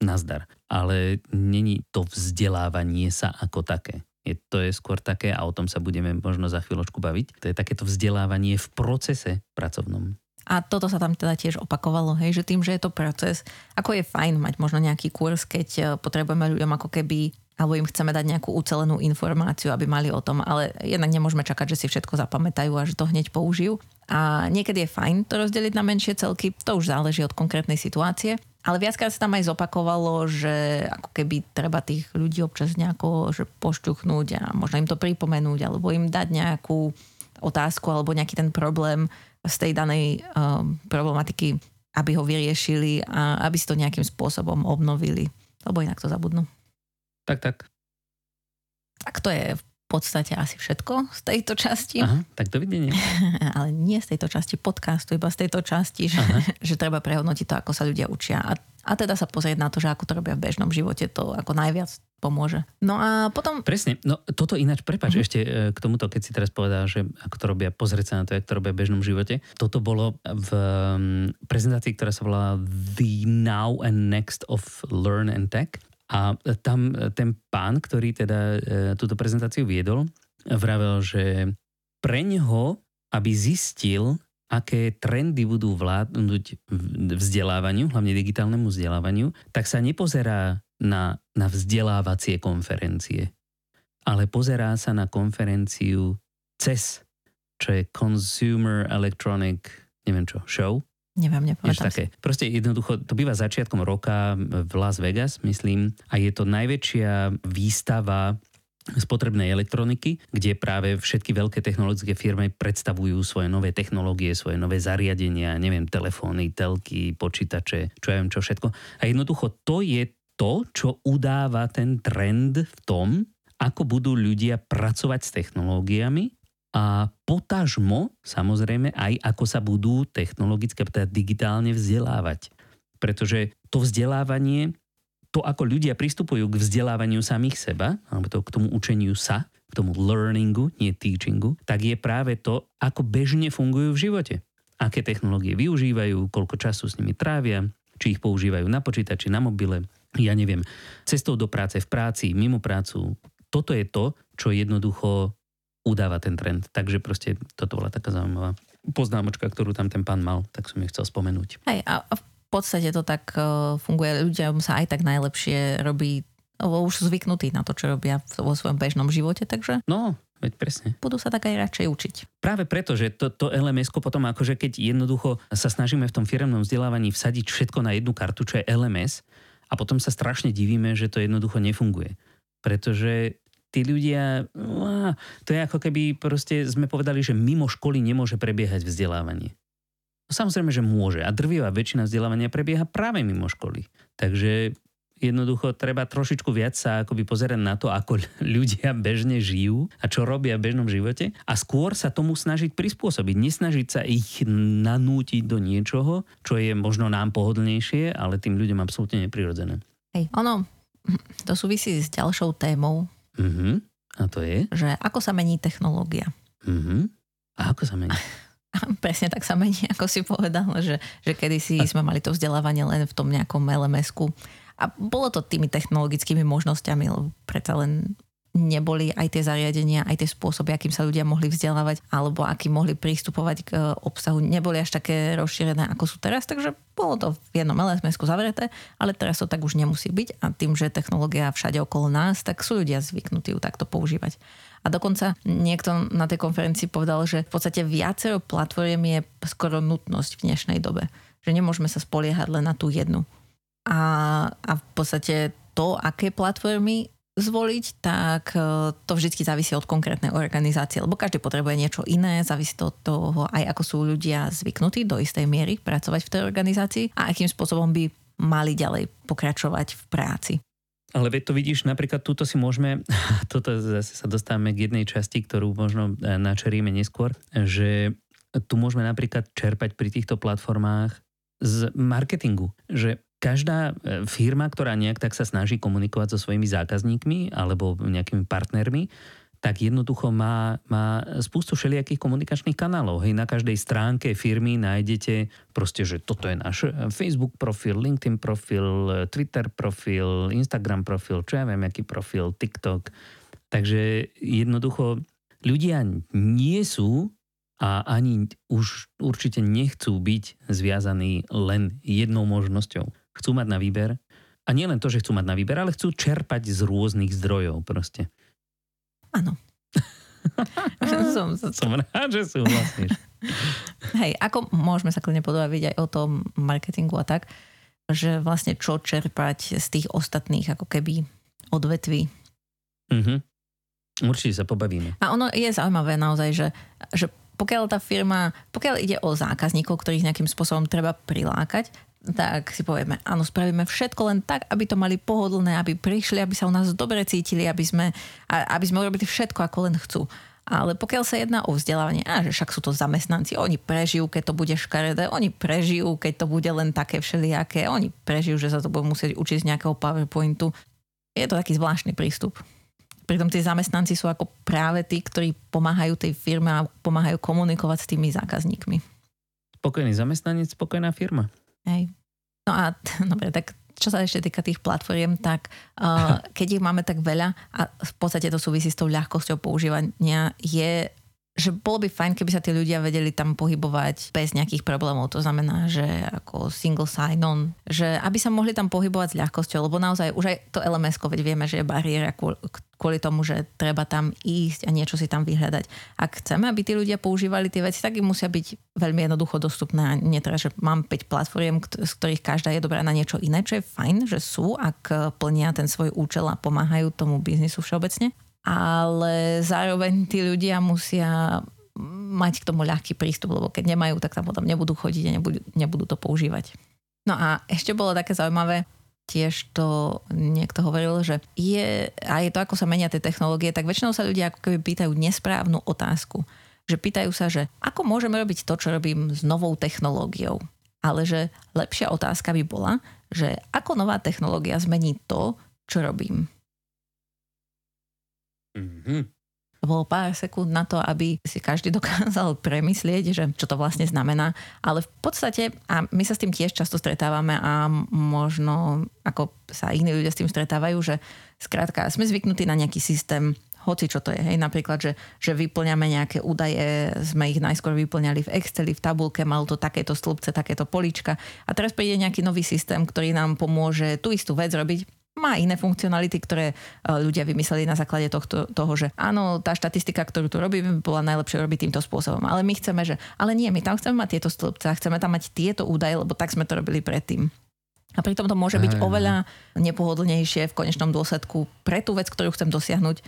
A: Nazdar. Ale není to vzdelávanie sa ako také. Je, to je skôr také, a o tom sa budeme možno za chvíľočku baviť, to je takéto vzdelávanie v procese pracovnom.
B: A toto sa tam teda tiež opakovalo, hej, že tým, že je to proces, ako je fajn mať možno nejaký kurz, keď e, potrebujeme ľuďom ako keby alebo im chceme dať nejakú ucelenú informáciu, aby mali o tom, ale jednak nemôžeme čakať, že si všetko zapamätajú a že to hneď použijú. A niekedy je fajn to rozdeliť na menšie celky, to už záleží od konkrétnej situácie. Ale viackrát sa tam aj zopakovalo, že ako keby treba tých ľudí občas nejako že pošťuchnúť a možno im to pripomenúť, alebo im dať nejakú otázku alebo nejaký ten problém z tej danej um, problematiky, aby ho vyriešili a aby si to nejakým spôsobom obnovili, lebo inak to zabudnú.
A: Tak, tak.
B: Tak to je v podstate asi všetko z tejto časti.
A: Aha, tak dovidenia.
B: Ale nie z tejto časti podcastu, iba z tejto časti, že, že treba prehodnotiť to, ako sa ľudia učia. A, a teda sa pozrieť na to, že ako to robia v bežnom živote, to ako najviac pomôže. No a potom...
A: Presne, no toto ináč, prepač uh-huh. ešte e, k tomuto, keď si teraz povedal, že ako to robia, pozrieť sa na to, ako to robia v bežnom živote. Toto bolo v prezentácii, ktorá sa volá The Now and Next of Learn and Tech. A tam ten pán, ktorý teda e, túto prezentáciu viedol, vravel, že pre neho, aby zistil, aké trendy budú vládnuť vzdelávaniu, hlavne digitálnemu vzdelávaniu, tak sa nepozerá na, na vzdelávacie konferencie, ale pozerá sa na konferenciu CES, čo je Consumer Electronic, neviem čo, show.
B: Neviem, nepamätám
A: také. Proste jednoducho, to býva začiatkom roka v Las Vegas, myslím, a je to najväčšia výstava spotrebnej elektroniky, kde práve všetky veľké technologické firmy predstavujú svoje nové technológie, svoje nové zariadenia, neviem, telefóny, telky, počítače, čo ja viem, čo všetko. A jednoducho to je to, čo udáva ten trend v tom, ako budú ľudia pracovať s technológiami a potažmo samozrejme aj ako sa budú technologicky, teda digitálne vzdelávať. Pretože to vzdelávanie, to ako ľudia pristupujú k vzdelávaniu samých seba, alebo to k tomu učeniu sa, k tomu learningu, nie teachingu, tak je práve to, ako bežne fungujú v živote. Aké technológie využívajú, koľko času s nimi trávia, či ich používajú na počítači, na mobile, ja neviem, cestou do práce, v práci, mimo prácu. Toto je to, čo jednoducho udáva ten trend. Takže proste toto bola taká zaujímavá poznámočka, ktorú tam ten pán mal, tak som ju chcel spomenúť.
B: Hej, a v podstate to tak e, funguje. Ľuďom sa aj tak najlepšie robí lebo už sú zvyknutí na to, čo robia vo svojom bežnom živote, takže...
A: No, veď presne.
B: Budú sa tak aj radšej učiť.
A: Práve preto, že to, to lms potom akože keď jednoducho sa snažíme v tom firemnom vzdelávaní vsadiť všetko na jednu kartu, čo je LMS, a potom sa strašne divíme, že to jednoducho nefunguje. Pretože tí ľudia, to je ako keby proste sme povedali, že mimo školy nemôže prebiehať vzdelávanie. No samozrejme, že môže. A drvivá väčšina vzdelávania prebieha práve mimo školy. Takže jednoducho treba trošičku viac sa akoby pozerať na to, ako ľudia bežne žijú a čo robia v bežnom živote a skôr sa tomu snažiť prispôsobiť. Nesnažiť sa ich nanútiť do niečoho, čo je možno nám pohodlnejšie, ale tým ľuďom absolútne neprirodzené.
B: Hej, ono, to súvisí s ďalšou témou.
A: Uh-huh. A to je?
B: Že ako sa mení technológia.
A: Uh-huh. A ako sa mení?
B: Presne tak sa mení, ako si povedal, že, že kedysi a... sme mali to vzdelávanie len v tom nejakom LMS-ku a bolo to tými technologickými možnosťami, lebo predsa len neboli aj tie zariadenia, aj tie spôsoby, akým sa ľudia mohli vzdelávať alebo akým mohli pristupovať k obsahu, neboli až také rozšírené, ako sú teraz, takže bolo to v jednom LSMS zavreté, ale teraz to tak už nemusí byť a tým, že technológia všade okolo nás, tak sú ľudia zvyknutí ju takto používať. A dokonca niekto na tej konferencii povedal, že v podstate viacero platform je skoro nutnosť v dnešnej dobe. Že nemôžeme sa spoliehať len na tú jednu a, a v podstate to, aké platformy zvoliť, tak e, to vždy závisí od konkrétnej organizácie, lebo každý potrebuje niečo iné, závisí to od toho aj ako sú ľudia zvyknutí do istej miery pracovať v tej organizácii a akým spôsobom by mali ďalej pokračovať v práci.
A: Ale veď to vidíš, napríklad túto si môžeme, toto zase sa dostávame k jednej časti, ktorú možno e, načeríme neskôr, že tu môžeme napríklad čerpať pri týchto platformách z marketingu, že každá e, firma, ktorá nejak tak sa snaží komunikovať so svojimi zákazníkmi alebo nejakými partnermi, tak jednoducho má, má spústu všelijakých komunikačných kanálov. Hej, na každej stránke firmy nájdete proste, že toto je náš Facebook profil, LinkedIn profil, Twitter profil, Instagram profil, čo ja viem, aký profil, TikTok. Takže jednoducho ľudia nie sú a ani už určite nechcú byť zviazaní len jednou možnosťou. Chcú mať na výber a nie len to, že chcú mať na výber, ale chcú čerpať z rôznych zdrojov proste.
B: Áno.
A: som, som rád, že súhlasíš.
B: Hej, ako môžeme sa kľudne podobaviť aj o tom marketingu a tak, že vlastne čo čerpať z tých ostatných ako keby odvetví.
A: Mm-hmm. Určite sa pobavíme.
B: A ono je zaujímavé naozaj, že, že pokiaľ tá firma, pokiaľ ide o zákazníkov, ktorých nejakým spôsobom treba prilákať, tak si povieme, áno, spravíme všetko len tak, aby to mali pohodlné, aby prišli, aby sa u nás dobre cítili, aby sme, aby sme urobili všetko, ako len chcú. Ale pokiaľ sa jedná o vzdelávanie, a že však sú to zamestnanci, oni prežijú, keď to bude škaredé, oni prežijú, keď to bude len také všelijaké, oni prežijú, že sa to budú musieť učiť z nejakého PowerPointu. Je to taký zvláštny prístup. Pritom tí zamestnanci sú ako práve tí, ktorí pomáhajú tej firme a pomáhajú komunikovať s tými zákazníkmi.
A: Spokojný zamestnanec, spokojná firma.
B: Hej. No a dobre, tak čo sa ešte týka tých platformiem, tak uh, keď ich máme tak veľa a v podstate to súvisí s tou ľahkosťou používania, je že bolo by fajn, keby sa tí ľudia vedeli tam pohybovať bez nejakých problémov. To znamená, že ako single sign-on, že aby sa mohli tam pohybovať s ľahkosťou, lebo naozaj už aj to lms veď vieme, že je bariéra kvôli tomu, že treba tam ísť a niečo si tam vyhľadať. Ak chceme, aby tí ľudia používali tie veci, tak im musia byť veľmi jednoducho dostupné a nie teda, že mám 5 platform, z ktorých každá je dobrá na niečo iné, čo je fajn, že sú, ak plnia ten svoj účel a pomáhajú tomu biznisu všeobecne ale zároveň tí ľudia musia mať k tomu ľahký prístup, lebo keď nemajú, tak tam potom nebudú chodiť a nebudú, nebudú to používať. No a ešte bolo také zaujímavé, tiež to niekto hovoril, že je, a je to ako sa menia tie technológie, tak väčšinou sa ľudia ako keby pýtajú nesprávnu otázku. Že pýtajú sa, že ako môžeme robiť to, čo robím s novou technológiou. Ale že lepšia otázka by bola, že ako nová technológia zmení to, čo robím. Mm-hmm. Bolo pár sekúnd na to, aby si každý dokázal premyslieť, že čo to vlastne znamená. Ale v podstate, a my sa s tým tiež často stretávame a možno ako sa iní ľudia s tým stretávajú, že skrátka sme zvyknutí na nejaký systém, hoci čo to je. Hej, napríklad, že, že vyplňame nejaké údaje, sme ich najskôr vyplňali v Exceli, v tabulke, mal to takéto stĺpce, takéto polička. A teraz príde nejaký nový systém, ktorý nám pomôže tú istú vec robiť má iné funkcionality, ktoré e, ľudia vymysleli na základe tohto, toho, že áno, tá štatistika, ktorú tu robíme, bola najlepšie robiť týmto spôsobom. Ale my chceme, že ale nie, my tam chceme mať tieto stĺpce, chceme tam mať tieto údaje, lebo tak sme to robili predtým. A pritom to môže byť oveľa nepohodlnejšie v konečnom dôsledku pre tú vec, ktorú chcem dosiahnuť.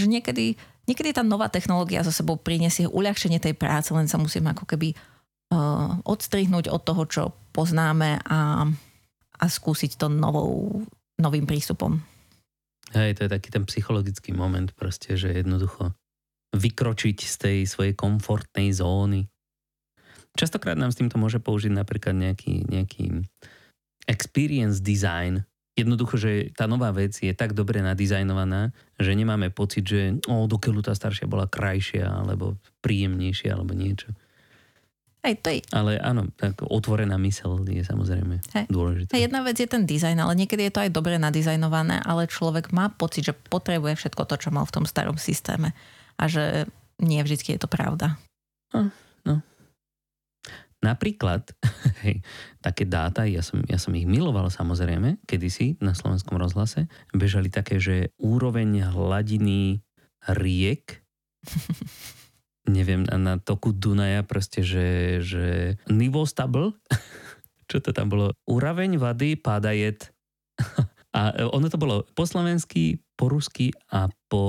B: Že niekedy, niekedy tá nová technológia za sebou prinesie uľahčenie tej práce, len sa musíme ako keby uh, odstrihnúť od toho, čo poznáme a, a skúsiť to novou novým prístupom.
A: Hej, to je taký ten psychologický moment proste, že jednoducho vykročiť z tej svojej komfortnej zóny. Častokrát nám s týmto môže použiť napríklad nejaký, nejaký experience design. Jednoducho, že tá nová vec je tak dobre nadizajnovaná, že nemáme pocit, že o, dokeľu tá staršia bola krajšia, alebo príjemnejšia, alebo niečo.
B: Hej, to je...
A: Ale áno, tak otvorená mysel je samozrejme Hej. dôležitá.
B: Hej, jedna vec je ten dizajn, ale niekedy je to aj dobre nadizajnované, ale človek má pocit, že potrebuje všetko to, čo mal v tom starom systéme. A že nie vždy je to pravda.
A: No, no. Napríklad, hej, také dáta, ja som, ja som ich miloval samozrejme, kedysi na slovenskom rozhlase, bežali také, že úroveň hladiny riek neviem, na toku Dunaja proste, že, že nivo stable, čo to tam bolo, úraveň vady pádajet. a ono to bolo po slovensky, po rusky a po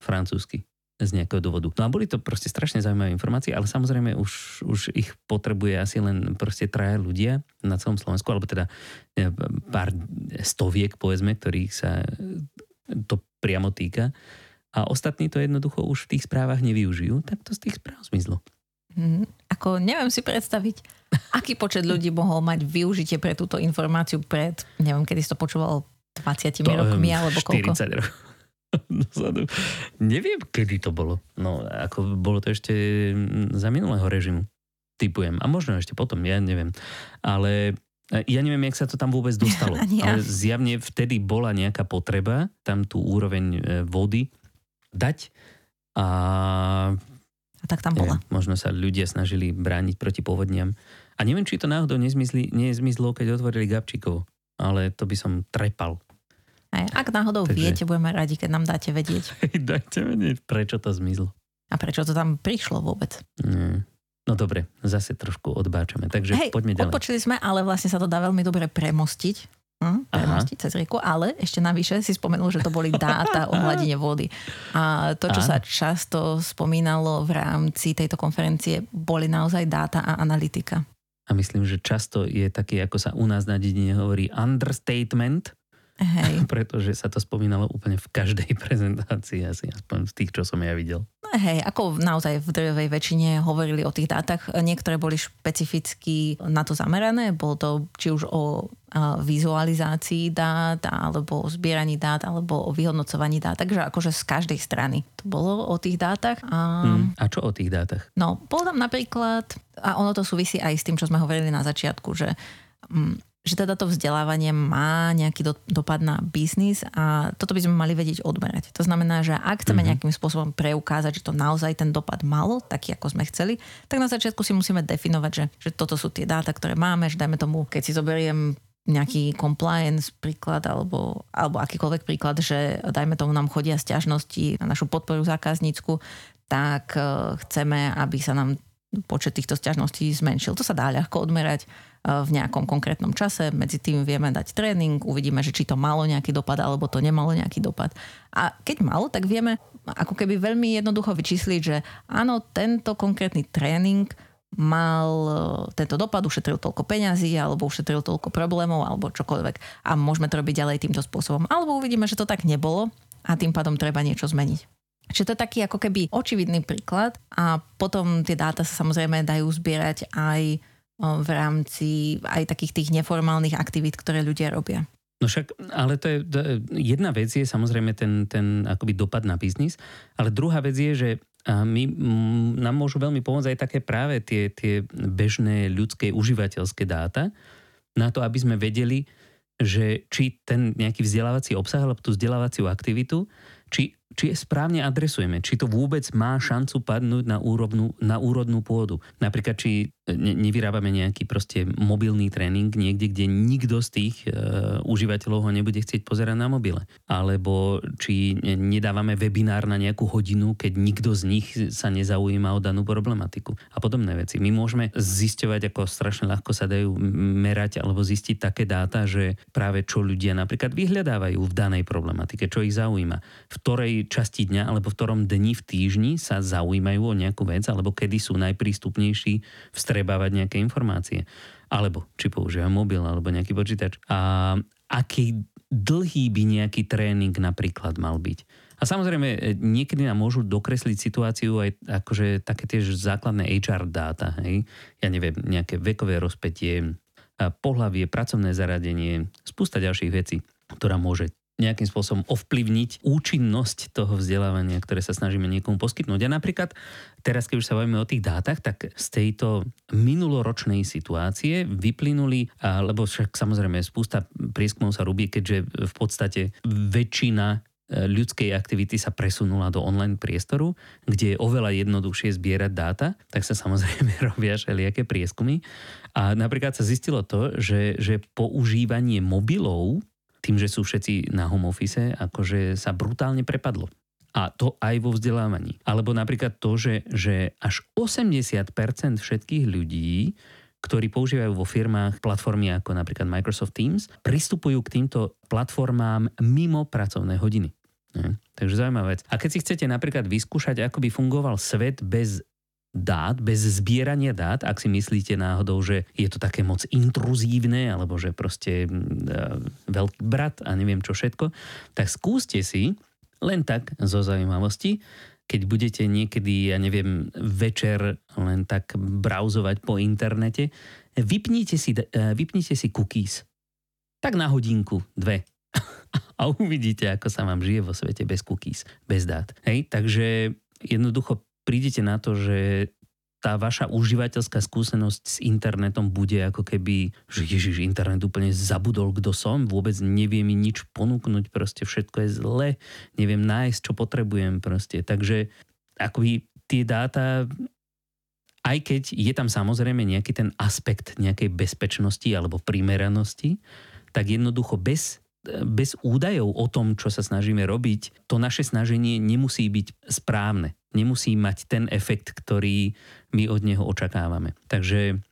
A: francúzsky z nejakého dôvodu. No a boli to proste strašne zaujímavé informácie, ale samozrejme už, už ich potrebuje asi len proste traja ľudia na celom Slovensku, alebo teda pár stoviek, povedzme, ktorých sa to priamo týka a ostatní to jednoducho už v tých správach nevyužijú, tak to z tých správ zmizlo.
B: Hmm, ako neviem si predstaviť, aký počet ľudí mohol mať využitie pre túto informáciu pred, neviem, kedy si to počúval 20 to, rokmi alebo koľko?
A: 40 rokov. Neviem, kedy to bolo. No, ako bolo to ešte za minulého režimu. Typujem. A možno ešte potom, ja neviem. Ale ja neviem, jak sa to tam vôbec dostalo. Ja. Ale zjavne vtedy bola nejaká potreba tam tú úroveň e, vody dať. A,
B: a tak tam bola.
A: Je, možno sa ľudia snažili brániť proti povodniam. A neviem, či to náhodou nezmizli, nezmizlo, keď otvorili Gabčíkov. Ale to by som trepal.
B: Aj, ak náhodou Takže... viete, budeme radi, keď nám dáte vedieť.
A: Dajte vedieť, prečo to zmizlo.
B: A prečo to tam prišlo vôbec.
A: Nie. No dobre, zase trošku odbáčame. Takže Hej, poďme ďalej.
B: odpočili sme, ale vlastne sa to dá veľmi dobre premostiť. Hm, premostiť cez rieku, ale ešte navyše si spomenul, že to boli dáta o hladine vody. A to, čo Aha. sa často spomínalo v rámci tejto konferencie, boli naozaj dáta a analytika.
A: A myslím, že často je taký, ako sa u nás na dedine hovorí, understatement,
B: Hej.
A: Pretože sa to spomínalo úplne v každej prezentácii, asi aspoň z tých, čo som ja videl.
B: Hej, ako naozaj v drvej väčšine hovorili o tých dátach. Niektoré boli špecificky na to zamerané. Bolo to či už o vizualizácii dát, alebo o zbieraní dát, alebo o vyhodnocovaní dát. Takže akože z každej strany to bolo o tých dátach.
A: A, hmm, a čo o tých dátach?
B: No, bolo tam napríklad, a ono to súvisí aj s tým, čo sme hovorili na začiatku, že mm, že teda to vzdelávanie má nejaký do, dopad na biznis a toto by sme mali vedieť odmerať. To znamená, že ak chceme mm-hmm. nejakým spôsobom preukázať, že to naozaj ten dopad malo, taký ako sme chceli, tak na začiatku si musíme definovať, že, že toto sú tie dáta, ktoré máme, že dajme tomu, keď si zoberiem nejaký compliance príklad alebo, alebo akýkoľvek príklad, že dajme tomu nám chodia stiažnosti na našu podporu zákaznícku, tak uh, chceme, aby sa nám počet týchto stiažností zmenšil. To sa dá ľahko odmerať v nejakom konkrétnom čase. Medzi tým vieme dať tréning, uvidíme, že či to malo nejaký dopad alebo to nemalo nejaký dopad. A keď malo, tak vieme ako keby veľmi jednoducho vyčísliť, že áno, tento konkrétny tréning mal e, tento dopad, ušetril toľko peňazí, alebo ušetril toľko problémov, alebo čokoľvek. A môžeme to robiť ďalej týmto spôsobom. Alebo uvidíme, že to tak nebolo a tým pádom treba niečo zmeniť. Čiže to je taký ako keby očividný príklad a potom tie dáta sa samozrejme dajú zbierať aj v rámci aj takých tých neformálnych aktivít, ktoré ľudia robia.
A: No však, ale to je, jedna vec je samozrejme ten, ten akoby dopad na biznis, ale druhá vec je, že my, nám môžu veľmi pomôcť aj také práve tie, tie bežné ľudské užívateľské dáta na to, aby sme vedeli, že či ten nejaký vzdelávací obsah alebo tú vzdelávaciu aktivitu, či či je správne adresujeme, či to vôbec má šancu padnúť na, úrodnú, na úrodnú pôdu. Napríklad, či ne, nevyrábame nejaký proste mobilný tréning niekde, kde nikto z tých e, užívateľov ho nebude chcieť pozerať na mobile. Alebo či nedávame webinár na nejakú hodinu, keď nikto z nich sa nezaujíma o danú problematiku. A podobné veci. My môžeme zisťovať, ako strašne ľahko sa dajú merať alebo zistiť také dáta, že práve čo ľudia napríklad vyhľadávajú v danej problematike, čo ich zaujíma, v ktorej časti dňa alebo v ktorom dni v týždni sa zaujímajú o nejakú vec alebo kedy sú najprístupnejší vstrebávať nejaké informácie. Alebo či používajú mobil alebo nejaký počítač. A aký dlhý by nejaký tréning napríklad mal byť. A samozrejme, niekedy nám môžu dokresliť situáciu aj akože také tiež základné HR dáta. Hej? Ja neviem, nejaké vekové rozpetie, pohlavie, pracovné zaradenie, spústa ďalších vecí, ktorá môže nejakým spôsobom ovplyvniť účinnosť toho vzdelávania, ktoré sa snažíme niekomu poskytnúť. A napríklad teraz, keď už sa bavíme o tých dátach, tak z tejto minuloročnej situácie vyplynuli, lebo však samozrejme spústa prieskumov sa robí, keďže v podstate väčšina e, ľudskej aktivity sa presunula do online priestoru, kde je oveľa jednoduchšie zbierať dáta, tak sa samozrejme robia všelijaké prieskumy. A napríklad sa zistilo to, že, že používanie mobilov tým, že sú všetci na home office, akože sa brutálne prepadlo. A to aj vo vzdelávaní. Alebo napríklad to, že, že až 80% všetkých ľudí, ktorí používajú vo firmách platformy ako napríklad Microsoft Teams, pristupujú k týmto platformám mimo pracovné hodiny. Takže zaujímavá vec. A keď si chcete napríklad vyskúšať, ako by fungoval svet bez dát, bez zbierania dát, ak si myslíte náhodou, že je to také moc intruzívne, alebo že proste e, veľký brat a neviem čo všetko, tak skúste si len tak zo zaujímavosti, keď budete niekedy, ja neviem, večer len tak brauzovať po internete, vypnite si, e, vypnite si cookies. Tak na hodinku, dve. A uvidíte, ako sa vám žije vo svete bez cookies, bez dát. Hej, takže jednoducho prídete na to, že tá vaša užívateľská skúsenosť s internetom bude ako keby, že ježiš, internet úplne zabudol, kto som, vôbec nevie mi nič ponúknuť, proste všetko je zle, neviem nájsť, čo potrebujem proste. Takže akoby tie dáta, aj keď je tam samozrejme nejaký ten aspekt nejakej bezpečnosti alebo primeranosti, tak jednoducho bez, bez údajov o tom, čo sa snažíme robiť, to naše snaženie nemusí byť správne. Nemusí mať ten efekt, ktorý my od neho očakávame. Takže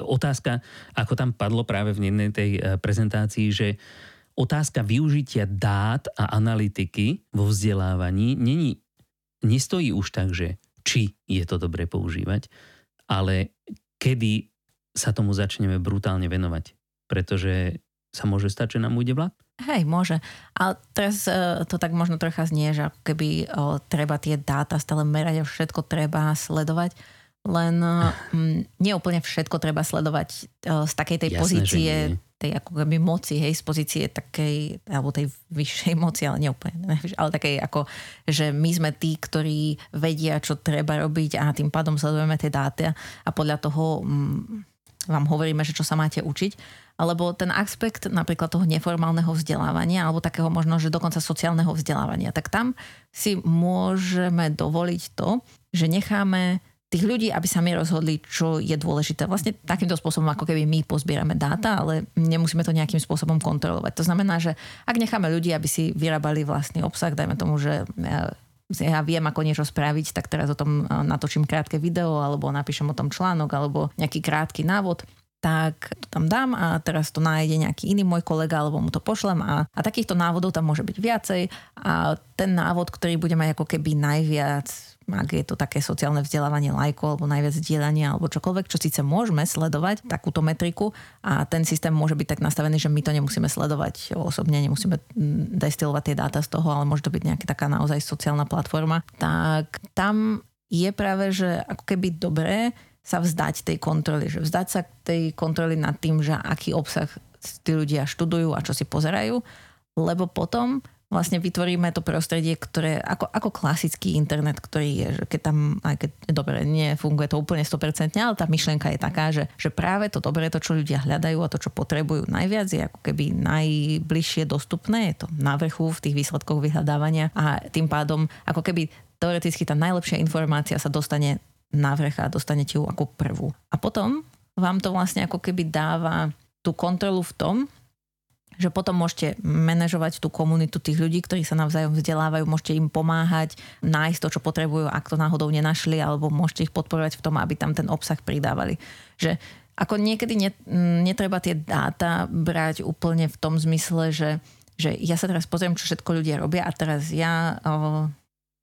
A: otázka, ako tam padlo práve v jednej tej eh, prezentácii, že otázka využitia dát a analytiky vo vzdelávaní není, nestojí už tak, že či je to dobre používať, ale kedy sa tomu začneme brutálne venovať. Pretože sa môže stať, že nám ujde vlak?
B: Hej, môže. Ale teraz uh, to tak možno trocha znie, že ako keby uh, treba tie dáta stále merať a všetko treba sledovať. Len uh, nie úplne všetko treba sledovať uh, z takej tej Jasné, pozície tej ako keby moci, hej, z pozície takej, alebo tej vyššej moci, ale neúplne, ale takej ako, že my sme tí, ktorí vedia, čo treba robiť a tým pádom sledujeme tie dáta a podľa toho mm, vám hovoríme, že čo sa máte učiť. Alebo ten aspekt napríklad toho neformálneho vzdelávania alebo takého možno, že dokonca sociálneho vzdelávania, tak tam si môžeme dovoliť to, že necháme tých ľudí, aby sami rozhodli, čo je dôležité. Vlastne takýmto spôsobom, ako keby my pozbierame dáta, ale nemusíme to nejakým spôsobom kontrolovať. To znamená, že ak necháme ľudí, aby si vyrábali vlastný obsah, dajme tomu, že ja, viem, ako niečo spraviť, tak teraz o tom natočím krátke video, alebo napíšem o tom článok, alebo nejaký krátky návod, tak to tam dám a teraz to nájde nejaký iný môj kolega alebo mu to pošlem a, a takýchto návodov tam môže byť viacej. A ten návod, ktorý bude mať ako keby najviac ak je to také sociálne vzdelávanie lajkov alebo najviac dielania alebo čokoľvek, čo síce môžeme sledovať takúto metriku a ten systém môže byť tak nastavený, že my to nemusíme sledovať osobne, nemusíme mm, destilovať tie dáta z toho, ale môže to byť nejaká taká naozaj sociálna platforma, tak tam je práve, že ako keby dobré sa vzdať tej kontroly, že vzdať sa tej kontroly nad tým, že aký obsah tí ľudia študujú a čo si pozerajú, lebo potom vlastne vytvoríme to prostredie, ktoré ako, ako klasický internet, ktorý je, že keď tam, aj keď dobre, nefunguje to úplne 100%, ale tá myšlienka je taká, že, že práve to dobré, to, čo ľudia hľadajú a to, čo potrebujú najviac, je ako keby najbližšie dostupné, je to na vrchu v tých výsledkoch vyhľadávania a tým pádom ako keby teoreticky tá najlepšia informácia sa dostane na vrch a dostanete ju ako prvú. A potom vám to vlastne ako keby dáva tú kontrolu v tom, že potom môžete manažovať tú komunitu tých ľudí, ktorí sa navzájom vzdelávajú, môžete im pomáhať nájsť to, čo potrebujú, ak to náhodou nenašli, alebo môžete ich podporovať v tom, aby tam ten obsah pridávali. Že ako niekedy netreba tie dáta brať úplne v tom zmysle, že, že ja sa teraz pozriem, čo všetko ľudia robia a teraz ja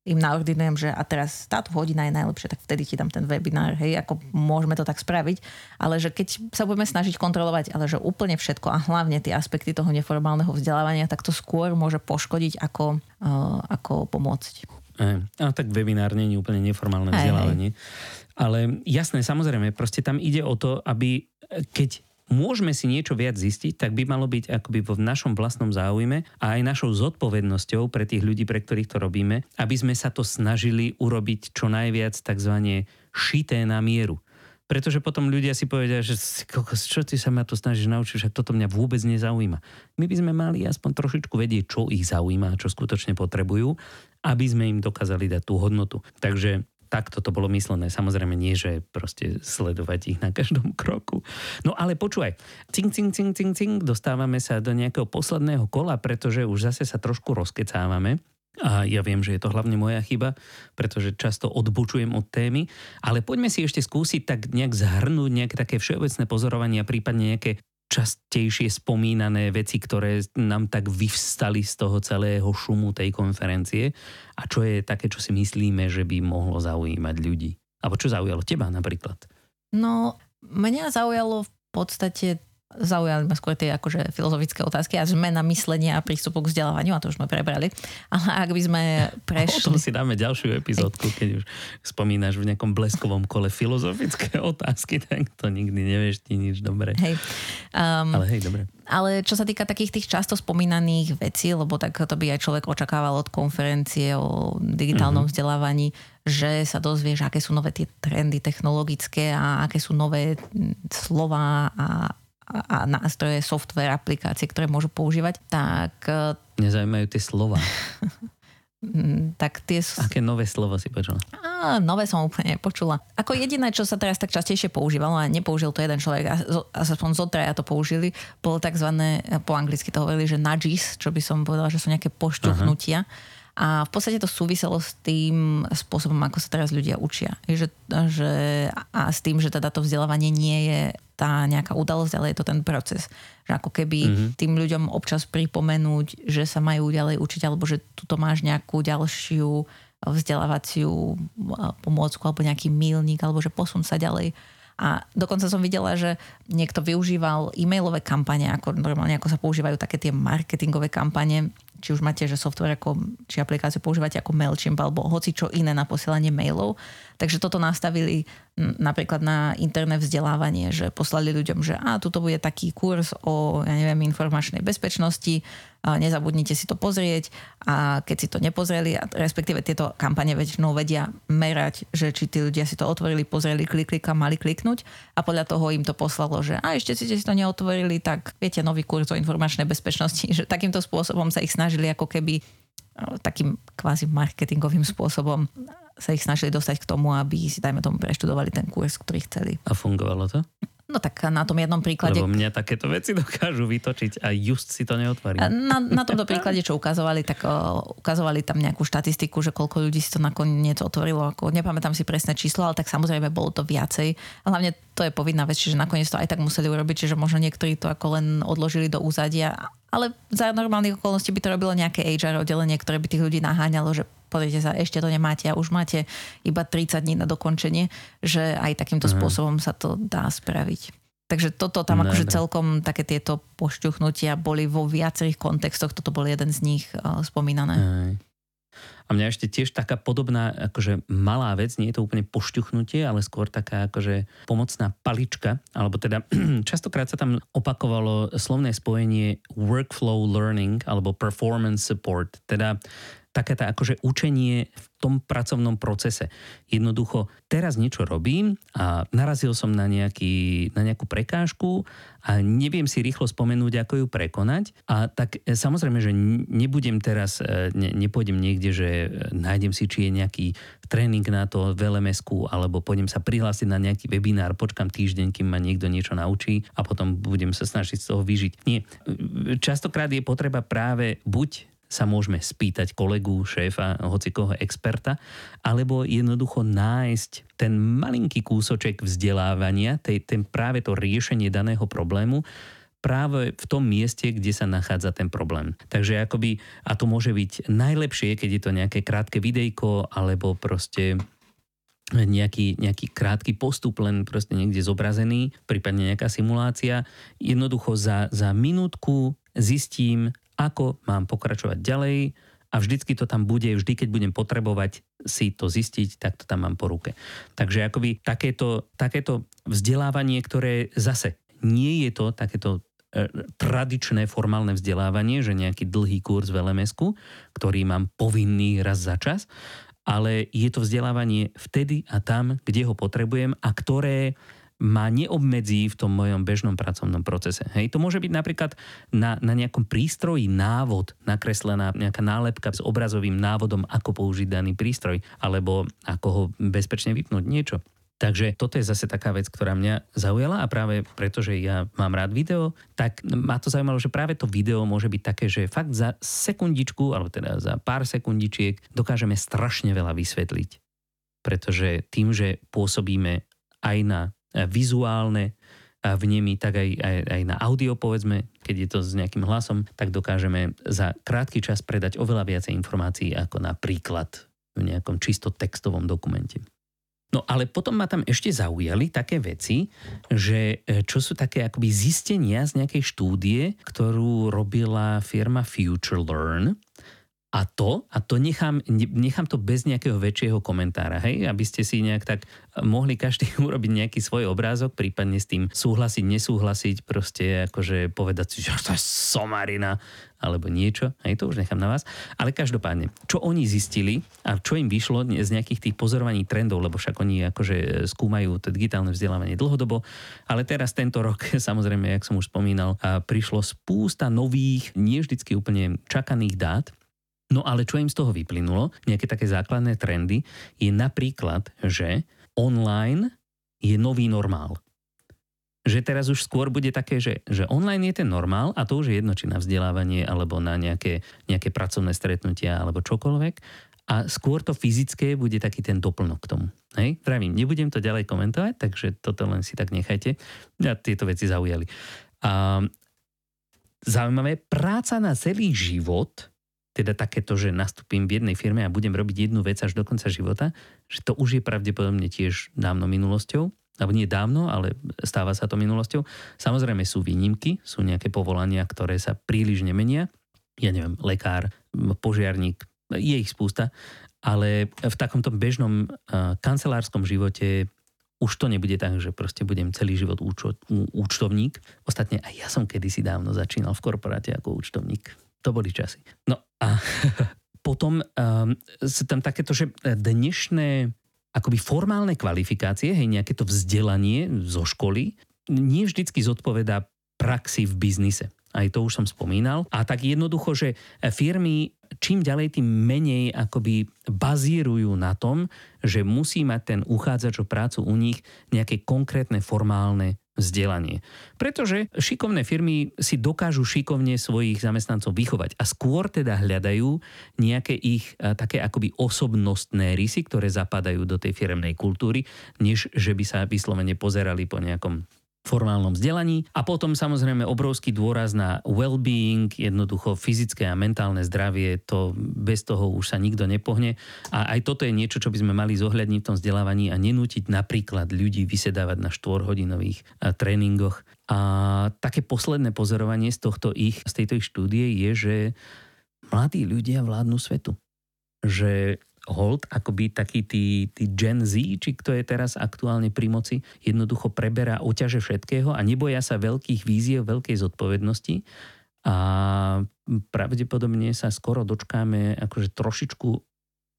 B: im naordinujem, že a teraz táto hodina je najlepšia, tak vtedy ti dám ten webinár, hej, ako môžeme to tak spraviť, ale že keď sa budeme snažiť kontrolovať, ale že úplne všetko a hlavne tie aspekty toho neformálneho vzdelávania, tak to skôr môže poškodiť ako, uh, ako pomôcť.
A: Aj, a tak webinár nie je úplne neformálne vzdelávanie. Aj, aj. Ale jasné, samozrejme, proste tam ide o to, aby keď môžeme si niečo viac zistiť, tak by malo byť akoby v našom vlastnom záujme a aj našou zodpovednosťou pre tých ľudí, pre ktorých to robíme, aby sme sa to snažili urobiť čo najviac tzv. šité na mieru. Pretože potom ľudia si povedia, že čo ty sa ma to snažíš naučiť, že toto mňa vôbec nezaujíma. My by sme mali aspoň trošičku vedieť, čo ich zaujíma čo skutočne potrebujú, aby sme im dokázali dať tú hodnotu. Takže takto to bolo myslené. Samozrejme nie, že proste sledovať ich na každom kroku. No ale počúvaj, cing, cing, cing, cing, cing, dostávame sa do nejakého posledného kola, pretože už zase sa trošku rozkecávame. A ja viem, že je to hlavne moja chyba, pretože často odbočujem od témy, ale poďme si ešte skúsiť tak nejak zhrnúť nejaké také všeobecné pozorovania, prípadne nejaké častejšie spomínané veci, ktoré nám tak vyvstali z toho celého šumu tej konferencie a čo je také, čo si myslíme, že by mohlo zaujímať ľudí. Alebo čo zaujalo teba napríklad?
B: No, mňa zaujalo v podstate zaujali ma skôr tie akože filozofické otázky a zmena myslenia a prístupu k vzdelávaniu, a to už sme prebrali. Ale ak by sme prešli...
A: O tom si dáme ďalšiu epizódku, keď už spomínaš v nejakom bleskovom kole filozofické otázky, tak to nikdy nevieš ti nič dobre.
B: Hej.
A: Um, ale hej, dobre.
B: Ale čo sa týka takých tých často spomínaných vecí, lebo tak to by aj človek očakával od konferencie o digitálnom uh-huh. vzdelávaní, že sa dozvieš, aké sú nové tie trendy technologické a aké sú nové slova a a nástroje, software, aplikácie, ktoré môžu používať, tak...
A: E, Nezajímajú tie slova.
B: Tak tie...
A: Aké nové slovo si počula?
B: Á, nové som úplne nepočula. Ako jediné, čo sa teraz tak častejšie používalo, a nepoužil to jeden človek, a aspoň zo traja to použili, bolo tzv. po anglicky to hovorili, že nudges, čo by som povedala, že sú nejaké pošťuchnutia. Uh-huh a v podstate to súviselo s tým spôsobom, ako sa teraz ľudia učia. Že, že, a s tým, že teda to vzdelávanie nie je tá nejaká udalosť, ale je to ten proces. Že ako keby mm-hmm. tým ľuďom občas pripomenúť, že sa majú ďalej učiť, alebo že tu máš nejakú ďalšiu vzdelávaciu pomôcku alebo nejaký milník, alebo že posun sa ďalej. A dokonca som videla, že niekto využíval e-mailové kampane, ako normálne ako sa používajú také tie marketingové kampane, či už máte, že software ako, či aplikáciu používate ako MailChimp alebo hoci čo iné na posielanie mailov. Takže toto nastavili napríklad na interné vzdelávanie, že poslali ľuďom, že a tuto bude taký kurz o, ja neviem, informačnej bezpečnosti, a nezabudnite si to pozrieť a keď si to nepozreli, respektíve tieto kampane väčšinou vedia merať, že či tí ľudia si to otvorili, pozreli, klikli kam mali kliknúť a podľa toho im to poslalo, že a ešte si, si to neotvorili, tak viete, nový kurz o informačnej bezpečnosti, že takýmto spôsobom sa ich snažili ako keby takým kvázi marketingovým spôsobom sa ich snažili dostať k tomu, aby si, dajme tomu, preštudovali ten kurz, ktorý chceli.
A: A fungovalo to?
B: No tak na tom jednom príklade...
A: Lebo mňa takéto veci dokážu vytočiť a just si to neotvorí.
B: Na, na tomto príklade, čo ukazovali, tak uh, ukazovali tam nejakú štatistiku, že koľko ľudí si to nakoniec otvorilo. Ako, nepamätám si presné číslo, ale tak samozrejme bolo to viacej. A hlavne to je povinná vec, čiže nakoniec to aj tak museli urobiť, čiže možno niektorí to ako len odložili do úzadia. Ale za normálnych okolností by to robilo nejaké HR oddelenie, ktoré by tých ľudí naháňalo, že pozrite sa, ešte to nemáte a už máte iba 30 dní na dokončenie, že aj takýmto uh-huh. spôsobom sa to dá spraviť. Takže toto tam ne, akože ne. celkom také tieto pošťuchnutia boli vo viacerých kontextoch, toto bol jeden z nich uh, spomínané. Aj.
A: A mňa ešte tiež taká podobná, akože malá vec, nie je to úplne pošťuchnutie, ale skôr taká akože pomocná palička, alebo teda častokrát sa tam opakovalo slovné spojenie workflow learning alebo performance support, teda také tá akože učenie v tom pracovnom procese. Jednoducho, teraz niečo robím a narazil som na, nejaký, na nejakú prekážku a neviem si rýchlo spomenúť, ako ju prekonať. A tak e, samozrejme, že nebudem teraz, e, ne, nepôjdem niekde, že e, nájdem si, či je nejaký tréning na to v lms alebo pôjdem sa prihlásiť na nejaký webinár, počkam týždeň, kým ma niekto niečo naučí a potom budem sa snažiť z toho vyžiť. Nie. Častokrát je potreba práve buď sa môžeme spýtať kolegu, šéfa, hocikoho experta, alebo jednoducho nájsť ten malinký kúsoček vzdelávania, tej, ten práve to riešenie daného problému, práve v tom mieste, kde sa nachádza ten problém. Takže akoby, a to môže byť najlepšie, keď je to nejaké krátke videjko, alebo proste nejaký, nejaký krátky postup, len proste niekde zobrazený, prípadne nejaká simulácia. Jednoducho za, za minútku zistím, ako mám pokračovať ďalej a vždycky to tam bude, vždy keď budem potrebovať si to zistiť, tak to tam mám po ruke. Takže akoby takéto, takéto vzdelávanie, ktoré zase nie je to takéto e, tradičné formálne vzdelávanie, že nejaký dlhý kurz v lms ktorý mám povinný raz za čas, ale je to vzdelávanie vtedy a tam, kde ho potrebujem a ktoré ma neobmedzí v tom mojom bežnom pracovnom procese. Hej, to môže byť napríklad na, na nejakom prístroji návod, nakreslená nejaká nálepka s obrazovým návodom, ako použiť daný prístroj, alebo ako ho bezpečne vypnúť niečo. Takže toto je zase taká vec, ktorá mňa zaujala a práve preto, že ja mám rád video, tak ma to zaujímalo, že práve to video môže byť také, že fakt za sekundičku, alebo teda za pár sekundičiek dokážeme strašne veľa vysvetliť. Pretože tým, že pôsobíme aj na vizuálne vnemy, tak aj, aj, aj na audio povedzme, keď je to s nejakým hlasom, tak dokážeme za krátky čas predať oveľa viacej informácií ako napríklad v nejakom čisto textovom dokumente. No ale potom ma tam ešte zaujali také veci, že e, čo sú také akoby zistenia z nejakej štúdie, ktorú robila firma Future Learn a to, a to nechám, nechám to bez nejakého väčšieho komentára, hej, aby ste si nejak tak mohli každý urobiť nejaký svoj obrázok, prípadne s tým súhlasiť, nesúhlasiť, proste akože povedať si, že to je somarina, alebo niečo, hej, to už nechám na vás. Ale každopádne, čo oni zistili a čo im vyšlo z nejakých tých pozorovaní trendov, lebo však oni akože skúmajú to digitálne vzdelávanie dlhodobo, ale teraz tento rok, samozrejme, jak som už spomínal, prišlo spústa nových, nie vždycky úplne čakaných dát, No ale čo im z toho vyplynulo, nejaké také základné trendy, je napríklad, že online je nový normál. Že teraz už skôr bude také, že, že online je ten normál a to už je jedno, či na vzdelávanie alebo na nejaké, nejaké pracovné stretnutia alebo čokoľvek. A skôr to fyzické bude taký ten doplnok k tomu. Hej? Pravím, nebudem to ďalej komentovať, takže toto len si tak nechajte. Ja tieto veci zaujali. A, zaujímavé, práca na celý život teda takéto, že nastúpim v jednej firme a budem robiť jednu vec až do konca života, že to už je pravdepodobne tiež dávno minulosťou, alebo nie dávno, ale stáva sa to minulosťou. Samozrejme sú výnimky, sú nejaké povolania, ktoré sa príliš nemenia. Ja neviem, lekár, požiarník, je ich spústa, ale v takomto bežnom uh, kancelárskom živote už to nebude tak, že proste budem celý život účo, účtovník. Ostatne aj ja som kedysi dávno začínal v korporáte ako účtovník to boli časy. No a potom um, sú tam takéto, že dnešné akoby formálne kvalifikácie, hej, nejaké to vzdelanie zo školy, nie vždycky zodpoveda praxi v biznise. Aj to už som spomínal. A tak jednoducho, že firmy čím ďalej, tým menej akoby bazírujú na tom, že musí mať ten uchádzač o prácu u nich nejaké konkrétne formálne vzdelanie. Pretože šikovné firmy si dokážu šikovne svojich zamestnancov vychovať a skôr teda hľadajú nejaké ich také akoby osobnostné rysy, ktoré zapadajú do tej firemnej kultúry, než že by sa vyslovene pozerali po nejakom formálnom vzdelaní a potom samozrejme obrovský dôraz na well-being, jednoducho fyzické a mentálne zdravie, to bez toho už sa nikto nepohne a aj toto je niečo, čo by sme mali zohľadniť v tom vzdelávaní a nenútiť napríklad ľudí vysedávať na 4-hodinových tréningoch. A také posledné pozorovanie z, tohto ich, z tejto ich štúdie je, že mladí ľudia vládnu svetu. Že hold, akoby taký tí, tí Gen Z, či kto je teraz aktuálne pri moci, jednoducho preberá oťaže všetkého a neboja sa veľkých víziev, veľkej zodpovednosti a pravdepodobne sa skoro dočkáme akože trošičku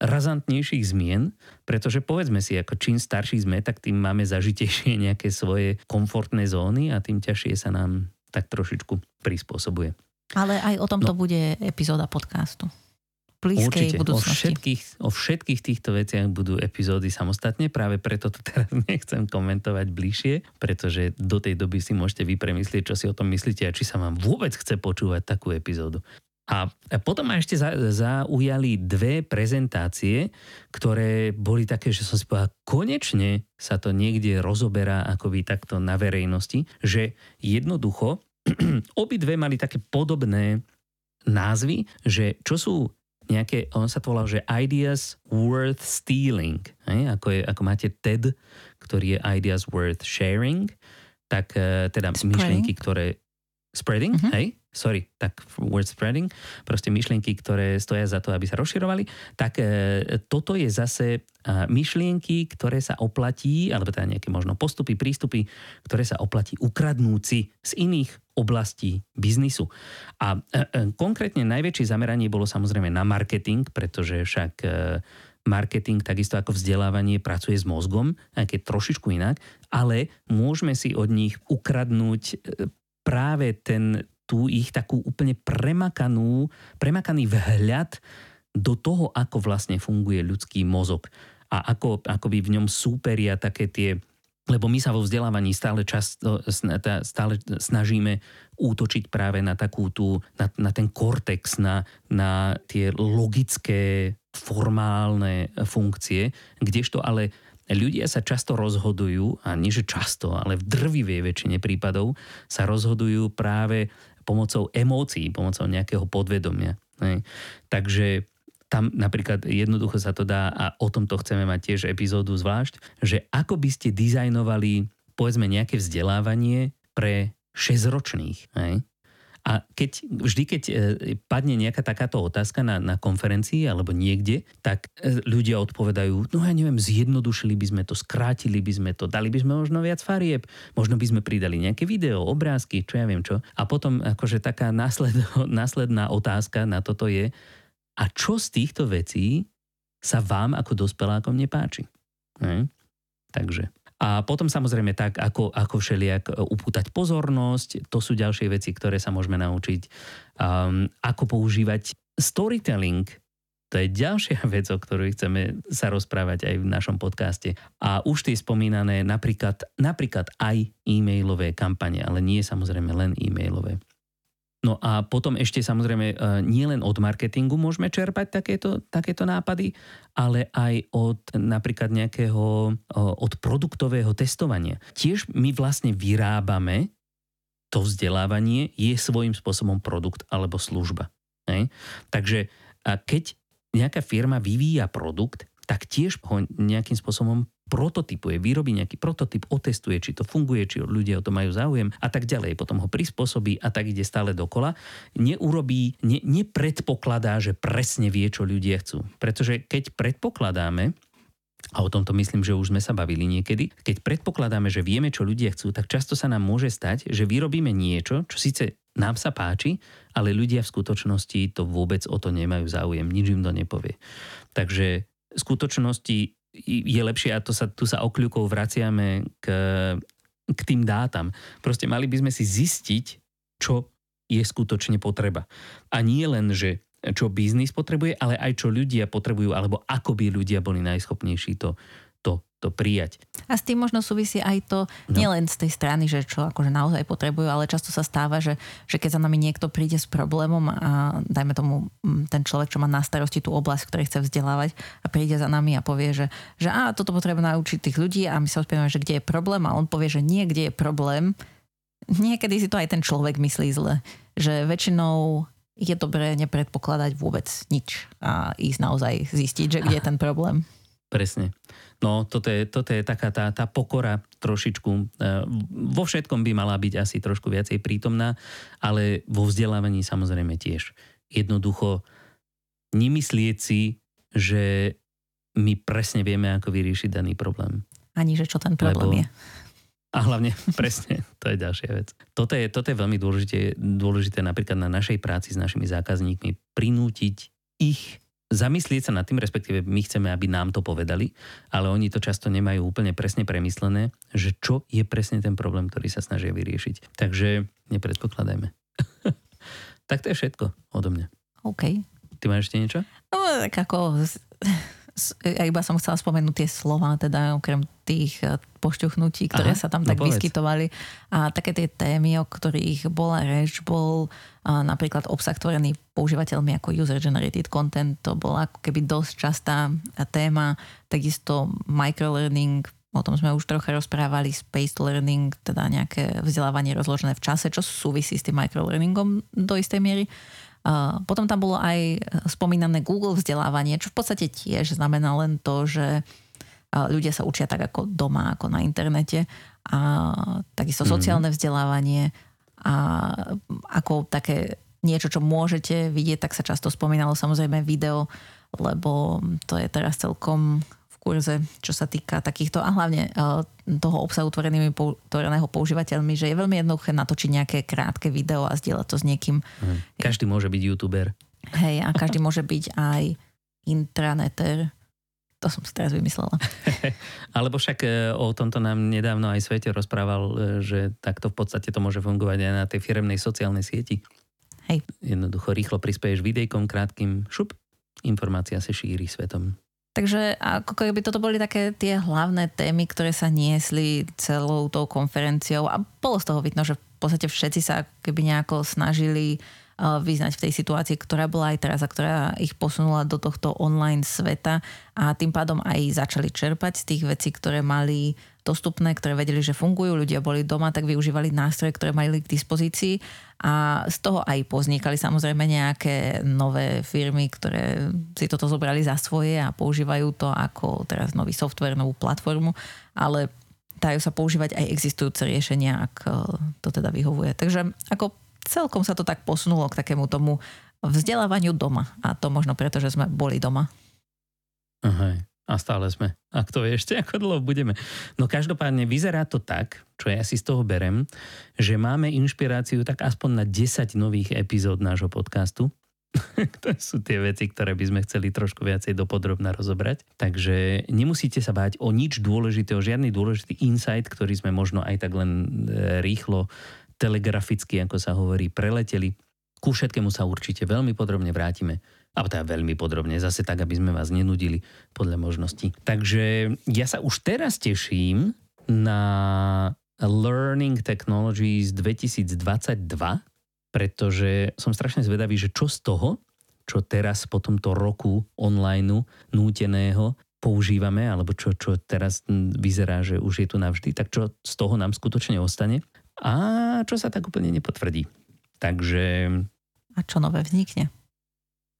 A: razantnejších zmien, pretože povedzme si, ako čím starší sme, tak tým máme zažitejšie nejaké svoje komfortné zóny a tým ťažšie sa nám tak trošičku prispôsobuje.
B: Ale aj o tomto no. bude epizóda podcastu blízkej
A: Určite.
B: budúcnosti.
A: O všetkých, o všetkých týchto veciach budú epizódy samostatne, práve preto to teraz nechcem komentovať bližšie, pretože do tej doby si môžete vy premyslieť, čo si o tom myslíte a či sa vám vôbec chce počúvať takú epizódu. A potom ma ešte zaujali dve prezentácie, ktoré boli také, že som si povedal, konečne sa to niekde rozoberá akoby takto na verejnosti, že jednoducho obidve mali také podobné názvy, že čo sú nejaké, on sa to volal, že ideas worth stealing. Hej? Ako, je, ako máte TED, ktorý je ideas worth sharing, tak uh, teda spreading. myšlienky, ktoré... Spreading, uh-huh. hej? Sorry, tak word spreading, proste myšlienky, ktoré stoja za to, aby sa rozširovali, tak e, toto je zase e, myšlienky, ktoré sa oplatí, alebo teda nejaké možno postupy, prístupy, ktoré sa oplatí ukradnúci z iných oblasti biznisu. A e, konkrétne najväčšie zameranie bolo samozrejme na marketing, pretože však marketing, takisto ako vzdelávanie, pracuje s mozgom, aj keď trošičku inak, ale môžeme si od nich ukradnúť práve ten, tú ich takú úplne premakanú, premakaný vhľad do toho, ako vlastne funguje ľudský mozog a ako, ako by v ňom súperia také tie lebo my sa vo vzdelávaní stále, často, stále snažíme útočiť práve na takú tú, na, na ten kortex, na, na tie logické, formálne funkcie, kdežto ale ľudia sa často rozhodujú, a nie že často, ale v drvivej väčšine prípadov sa rozhodujú práve pomocou emócií, pomocou nejakého podvedomia. Takže tam napríklad jednoducho sa to dá a o tomto chceme mať tiež epizódu zvlášť, že ako by ste dizajnovali povedzme nejaké vzdelávanie pre 6-ročných. Hej? A keď, vždy, keď e, padne nejaká takáto otázka na, na konferencii alebo niekde, tak e, ľudia odpovedajú, no ja neviem, zjednodušili by sme to, skrátili by sme to, dali by sme možno viac farieb, možno by sme pridali nejaké video, obrázky, čo ja viem čo. A potom akože taká násled, následná otázka na toto je, a čo z týchto vecí sa vám ako dospelákom nepáči. Hm? Takže. A potom samozrejme tak, ako, ako všelijak e, upútať pozornosť, to sú ďalšie veci, ktoré sa môžeme naučiť. Um, ako používať storytelling To je ďalšia vec, o ktorej chceme sa rozprávať aj v našom podcaste. A už tie spomínané napríklad, napríklad aj e-mailové kampane, ale nie samozrejme len e-mailové. No a potom ešte samozrejme e, nie len od marketingu môžeme čerpať takéto, takéto nápady, ale aj od napríklad nejakého, e, od produktového testovania. Tiež my vlastne vyrábame to vzdelávanie, je svojím spôsobom produkt alebo služba. Hej? Takže keď nejaká firma vyvíja produkt, tak tiež ho nejakým spôsobom prototypuje, vyrobí nejaký prototyp, otestuje, či to funguje, či ľudia o to majú záujem a tak ďalej. Potom ho prispôsobí a tak ide stále dokola. Neurobí, ne, nepredpokladá, že presne vie, čo ľudia chcú. Pretože keď predpokladáme, a o tomto myslím, že už sme sa bavili niekedy, keď predpokladáme, že vieme, čo ľudia chcú, tak často sa nám môže stať, že vyrobíme niečo, čo síce nám sa páči, ale ľudia v skutočnosti to vôbec o to nemajú záujem, nič im to nepovie. Takže v skutočnosti je lepšie, a to sa, tu sa okľukov vraciame k, k tým dátam. Proste mali by sme si zistiť, čo je skutočne potreba. A nie len, že čo biznis potrebuje, ale aj čo ľudia potrebujú, alebo ako by ľudia boli najschopnejší to, to prijať.
B: A s tým možno súvisí aj to, no. nielen z tej strany, že čo akože naozaj potrebujú, ale často sa stáva, že, že keď za nami niekto príde s problémom a dajme tomu ten človek, čo má na starosti tú oblasť, ktorý chce vzdelávať a príde za nami a povie, že, že a toto potrebujem naučiť tých ľudí a my sa odpievame, že kde je problém a on povie, že nie, kde je problém. Niekedy si to aj ten človek myslí zle. Že väčšinou je dobré nepredpokladať vôbec nič a ísť naozaj zistiť, že kde je ten problém.
A: Presne. No, toto je, toto je taká tá, tá pokora trošičku. E, vo všetkom by mala byť asi trošku viacej prítomná, ale vo vzdelávaní samozrejme tiež. Jednoducho nemyslieť si, že my presne vieme, ako vyriešiť daný problém.
B: Ani, že čo ten problém Lebo, je.
A: A hlavne, presne, to je ďalšia vec. Toto je, toto je veľmi dôležité, dôležité napríklad na našej práci s našimi zákazníkmi, prinútiť ich zamyslieť sa nad tým, respektíve my chceme, aby nám to povedali, ale oni to často nemajú úplne presne premyslené, že čo je presne ten problém, ktorý sa snažia vyriešiť. Takže nepredpokladajme. tak to je všetko odo mňa.
B: OK.
A: Ty máš ešte niečo?
B: No, tak ako ja iba som chcela spomenúť tie slova, teda okrem tých eh, pošťuchnutí, ktoré Aha, sa tam no tak povedz. vyskytovali. A také tie témy, o ktorých bola reč, bol a eh, napríklad obsah tvorený používateľmi ako user-generated content, to bola ako keby dosť častá eh, téma. Takisto microlearning, o tom sme už trocha rozprávali, space learning, teda nejaké vzdelávanie rozložené v čase, čo súvisí s tým microlearningom do istej miery. Potom tam bolo aj spomínané Google vzdelávanie, čo v podstate tiež znamená len to, že ľudia sa učia tak ako doma, ako na internete a takisto mm. sociálne vzdelávanie a ako také niečo, čo môžete vidieť, tak sa často spomínalo samozrejme video, lebo to je teraz celkom kurze, čo sa týka takýchto a hlavne e, toho obsahu tvorenými, tvoreného používateľmi, že je veľmi jednoduché natočiť nejaké krátke video a zdieľať to s niekým.
A: Mhm. Každý môže byť youtuber.
B: Hej, a každý môže byť aj intraneter. To som si teraz vymyslela.
A: Alebo však e, o tomto nám nedávno aj Svete rozprával, e, že takto v podstate to môže fungovať aj na tej firemnej sociálnej sieti.
B: Hej.
A: Jednoducho rýchlo prispieješ videjkom krátkým, šup, informácia sa šíri svetom.
B: Takže ako keby toto boli také tie hlavné témy, ktoré sa niesli celou tou konferenciou a bolo z toho vidno, že v podstate všetci sa keby nejako snažili vyznať v tej situácii, ktorá bola aj teraz a ktorá ich posunula do tohto online sveta a tým pádom aj začali čerpať z tých vecí, ktoré mali dostupné, ktoré vedeli, že fungujú, ľudia boli doma, tak využívali nástroje, ktoré mali k dispozícii a z toho aj poznikali samozrejme nejaké nové firmy, ktoré si toto zobrali za svoje a používajú to ako teraz nový software, novú platformu, ale dajú sa používať aj existujúce riešenia, ak to teda vyhovuje. Takže ako celkom sa to tak posunulo k takému tomu vzdelávaniu doma. A to možno preto, že sme boli doma.
A: Aha, a stále sme. A kto vie ešte, ako dlho budeme. No každopádne vyzerá to tak, čo ja si z toho berem, že máme inšpiráciu tak aspoň na 10 nových epizód nášho podcastu. to sú tie veci, ktoré by sme chceli trošku viacej dopodrobne rozobrať. Takže nemusíte sa báť o nič dôležité, o žiadny dôležitý insight, ktorý sme možno aj tak len e, rýchlo telegraficky, ako sa hovorí, preleteli. Ku všetkému sa určite veľmi podrobne vrátime. A teda veľmi podrobne, zase tak, aby sme vás nenudili podľa možností. Takže ja sa už teraz teším na Learning Technologies 2022, pretože som strašne zvedavý, že čo z toho, čo teraz po tomto roku online núteného používame, alebo čo, čo teraz vyzerá, že už je tu navždy, tak čo z toho nám skutočne ostane a čo sa tak úplne nepotvrdí. Takže...
B: A čo nové vznikne?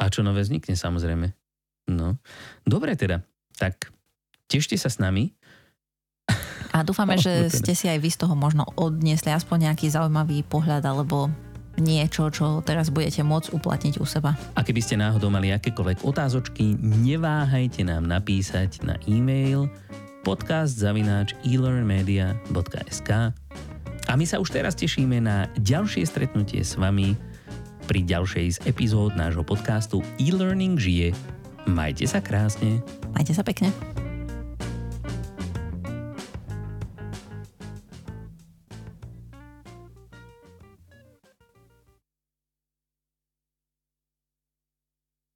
A: A čo nové vznikne, samozrejme. No. Dobre teda, tak tešte sa s nami.
B: A dúfame, že ste si aj vy z toho možno odniesli aspoň nejaký zaujímavý pohľad alebo niečo, čo teraz budete môcť uplatniť u seba.
A: A keby ste náhodou mali akékoľvek otázočky, neváhajte nám napísať na e-mail podcast.elearnmedia.sk a my sa už teraz tešíme na ďalšie stretnutie s vami pri ďalšej z epizód nášho podcastu E-Learning žije. Majte sa krásne.
B: Majte sa pekne.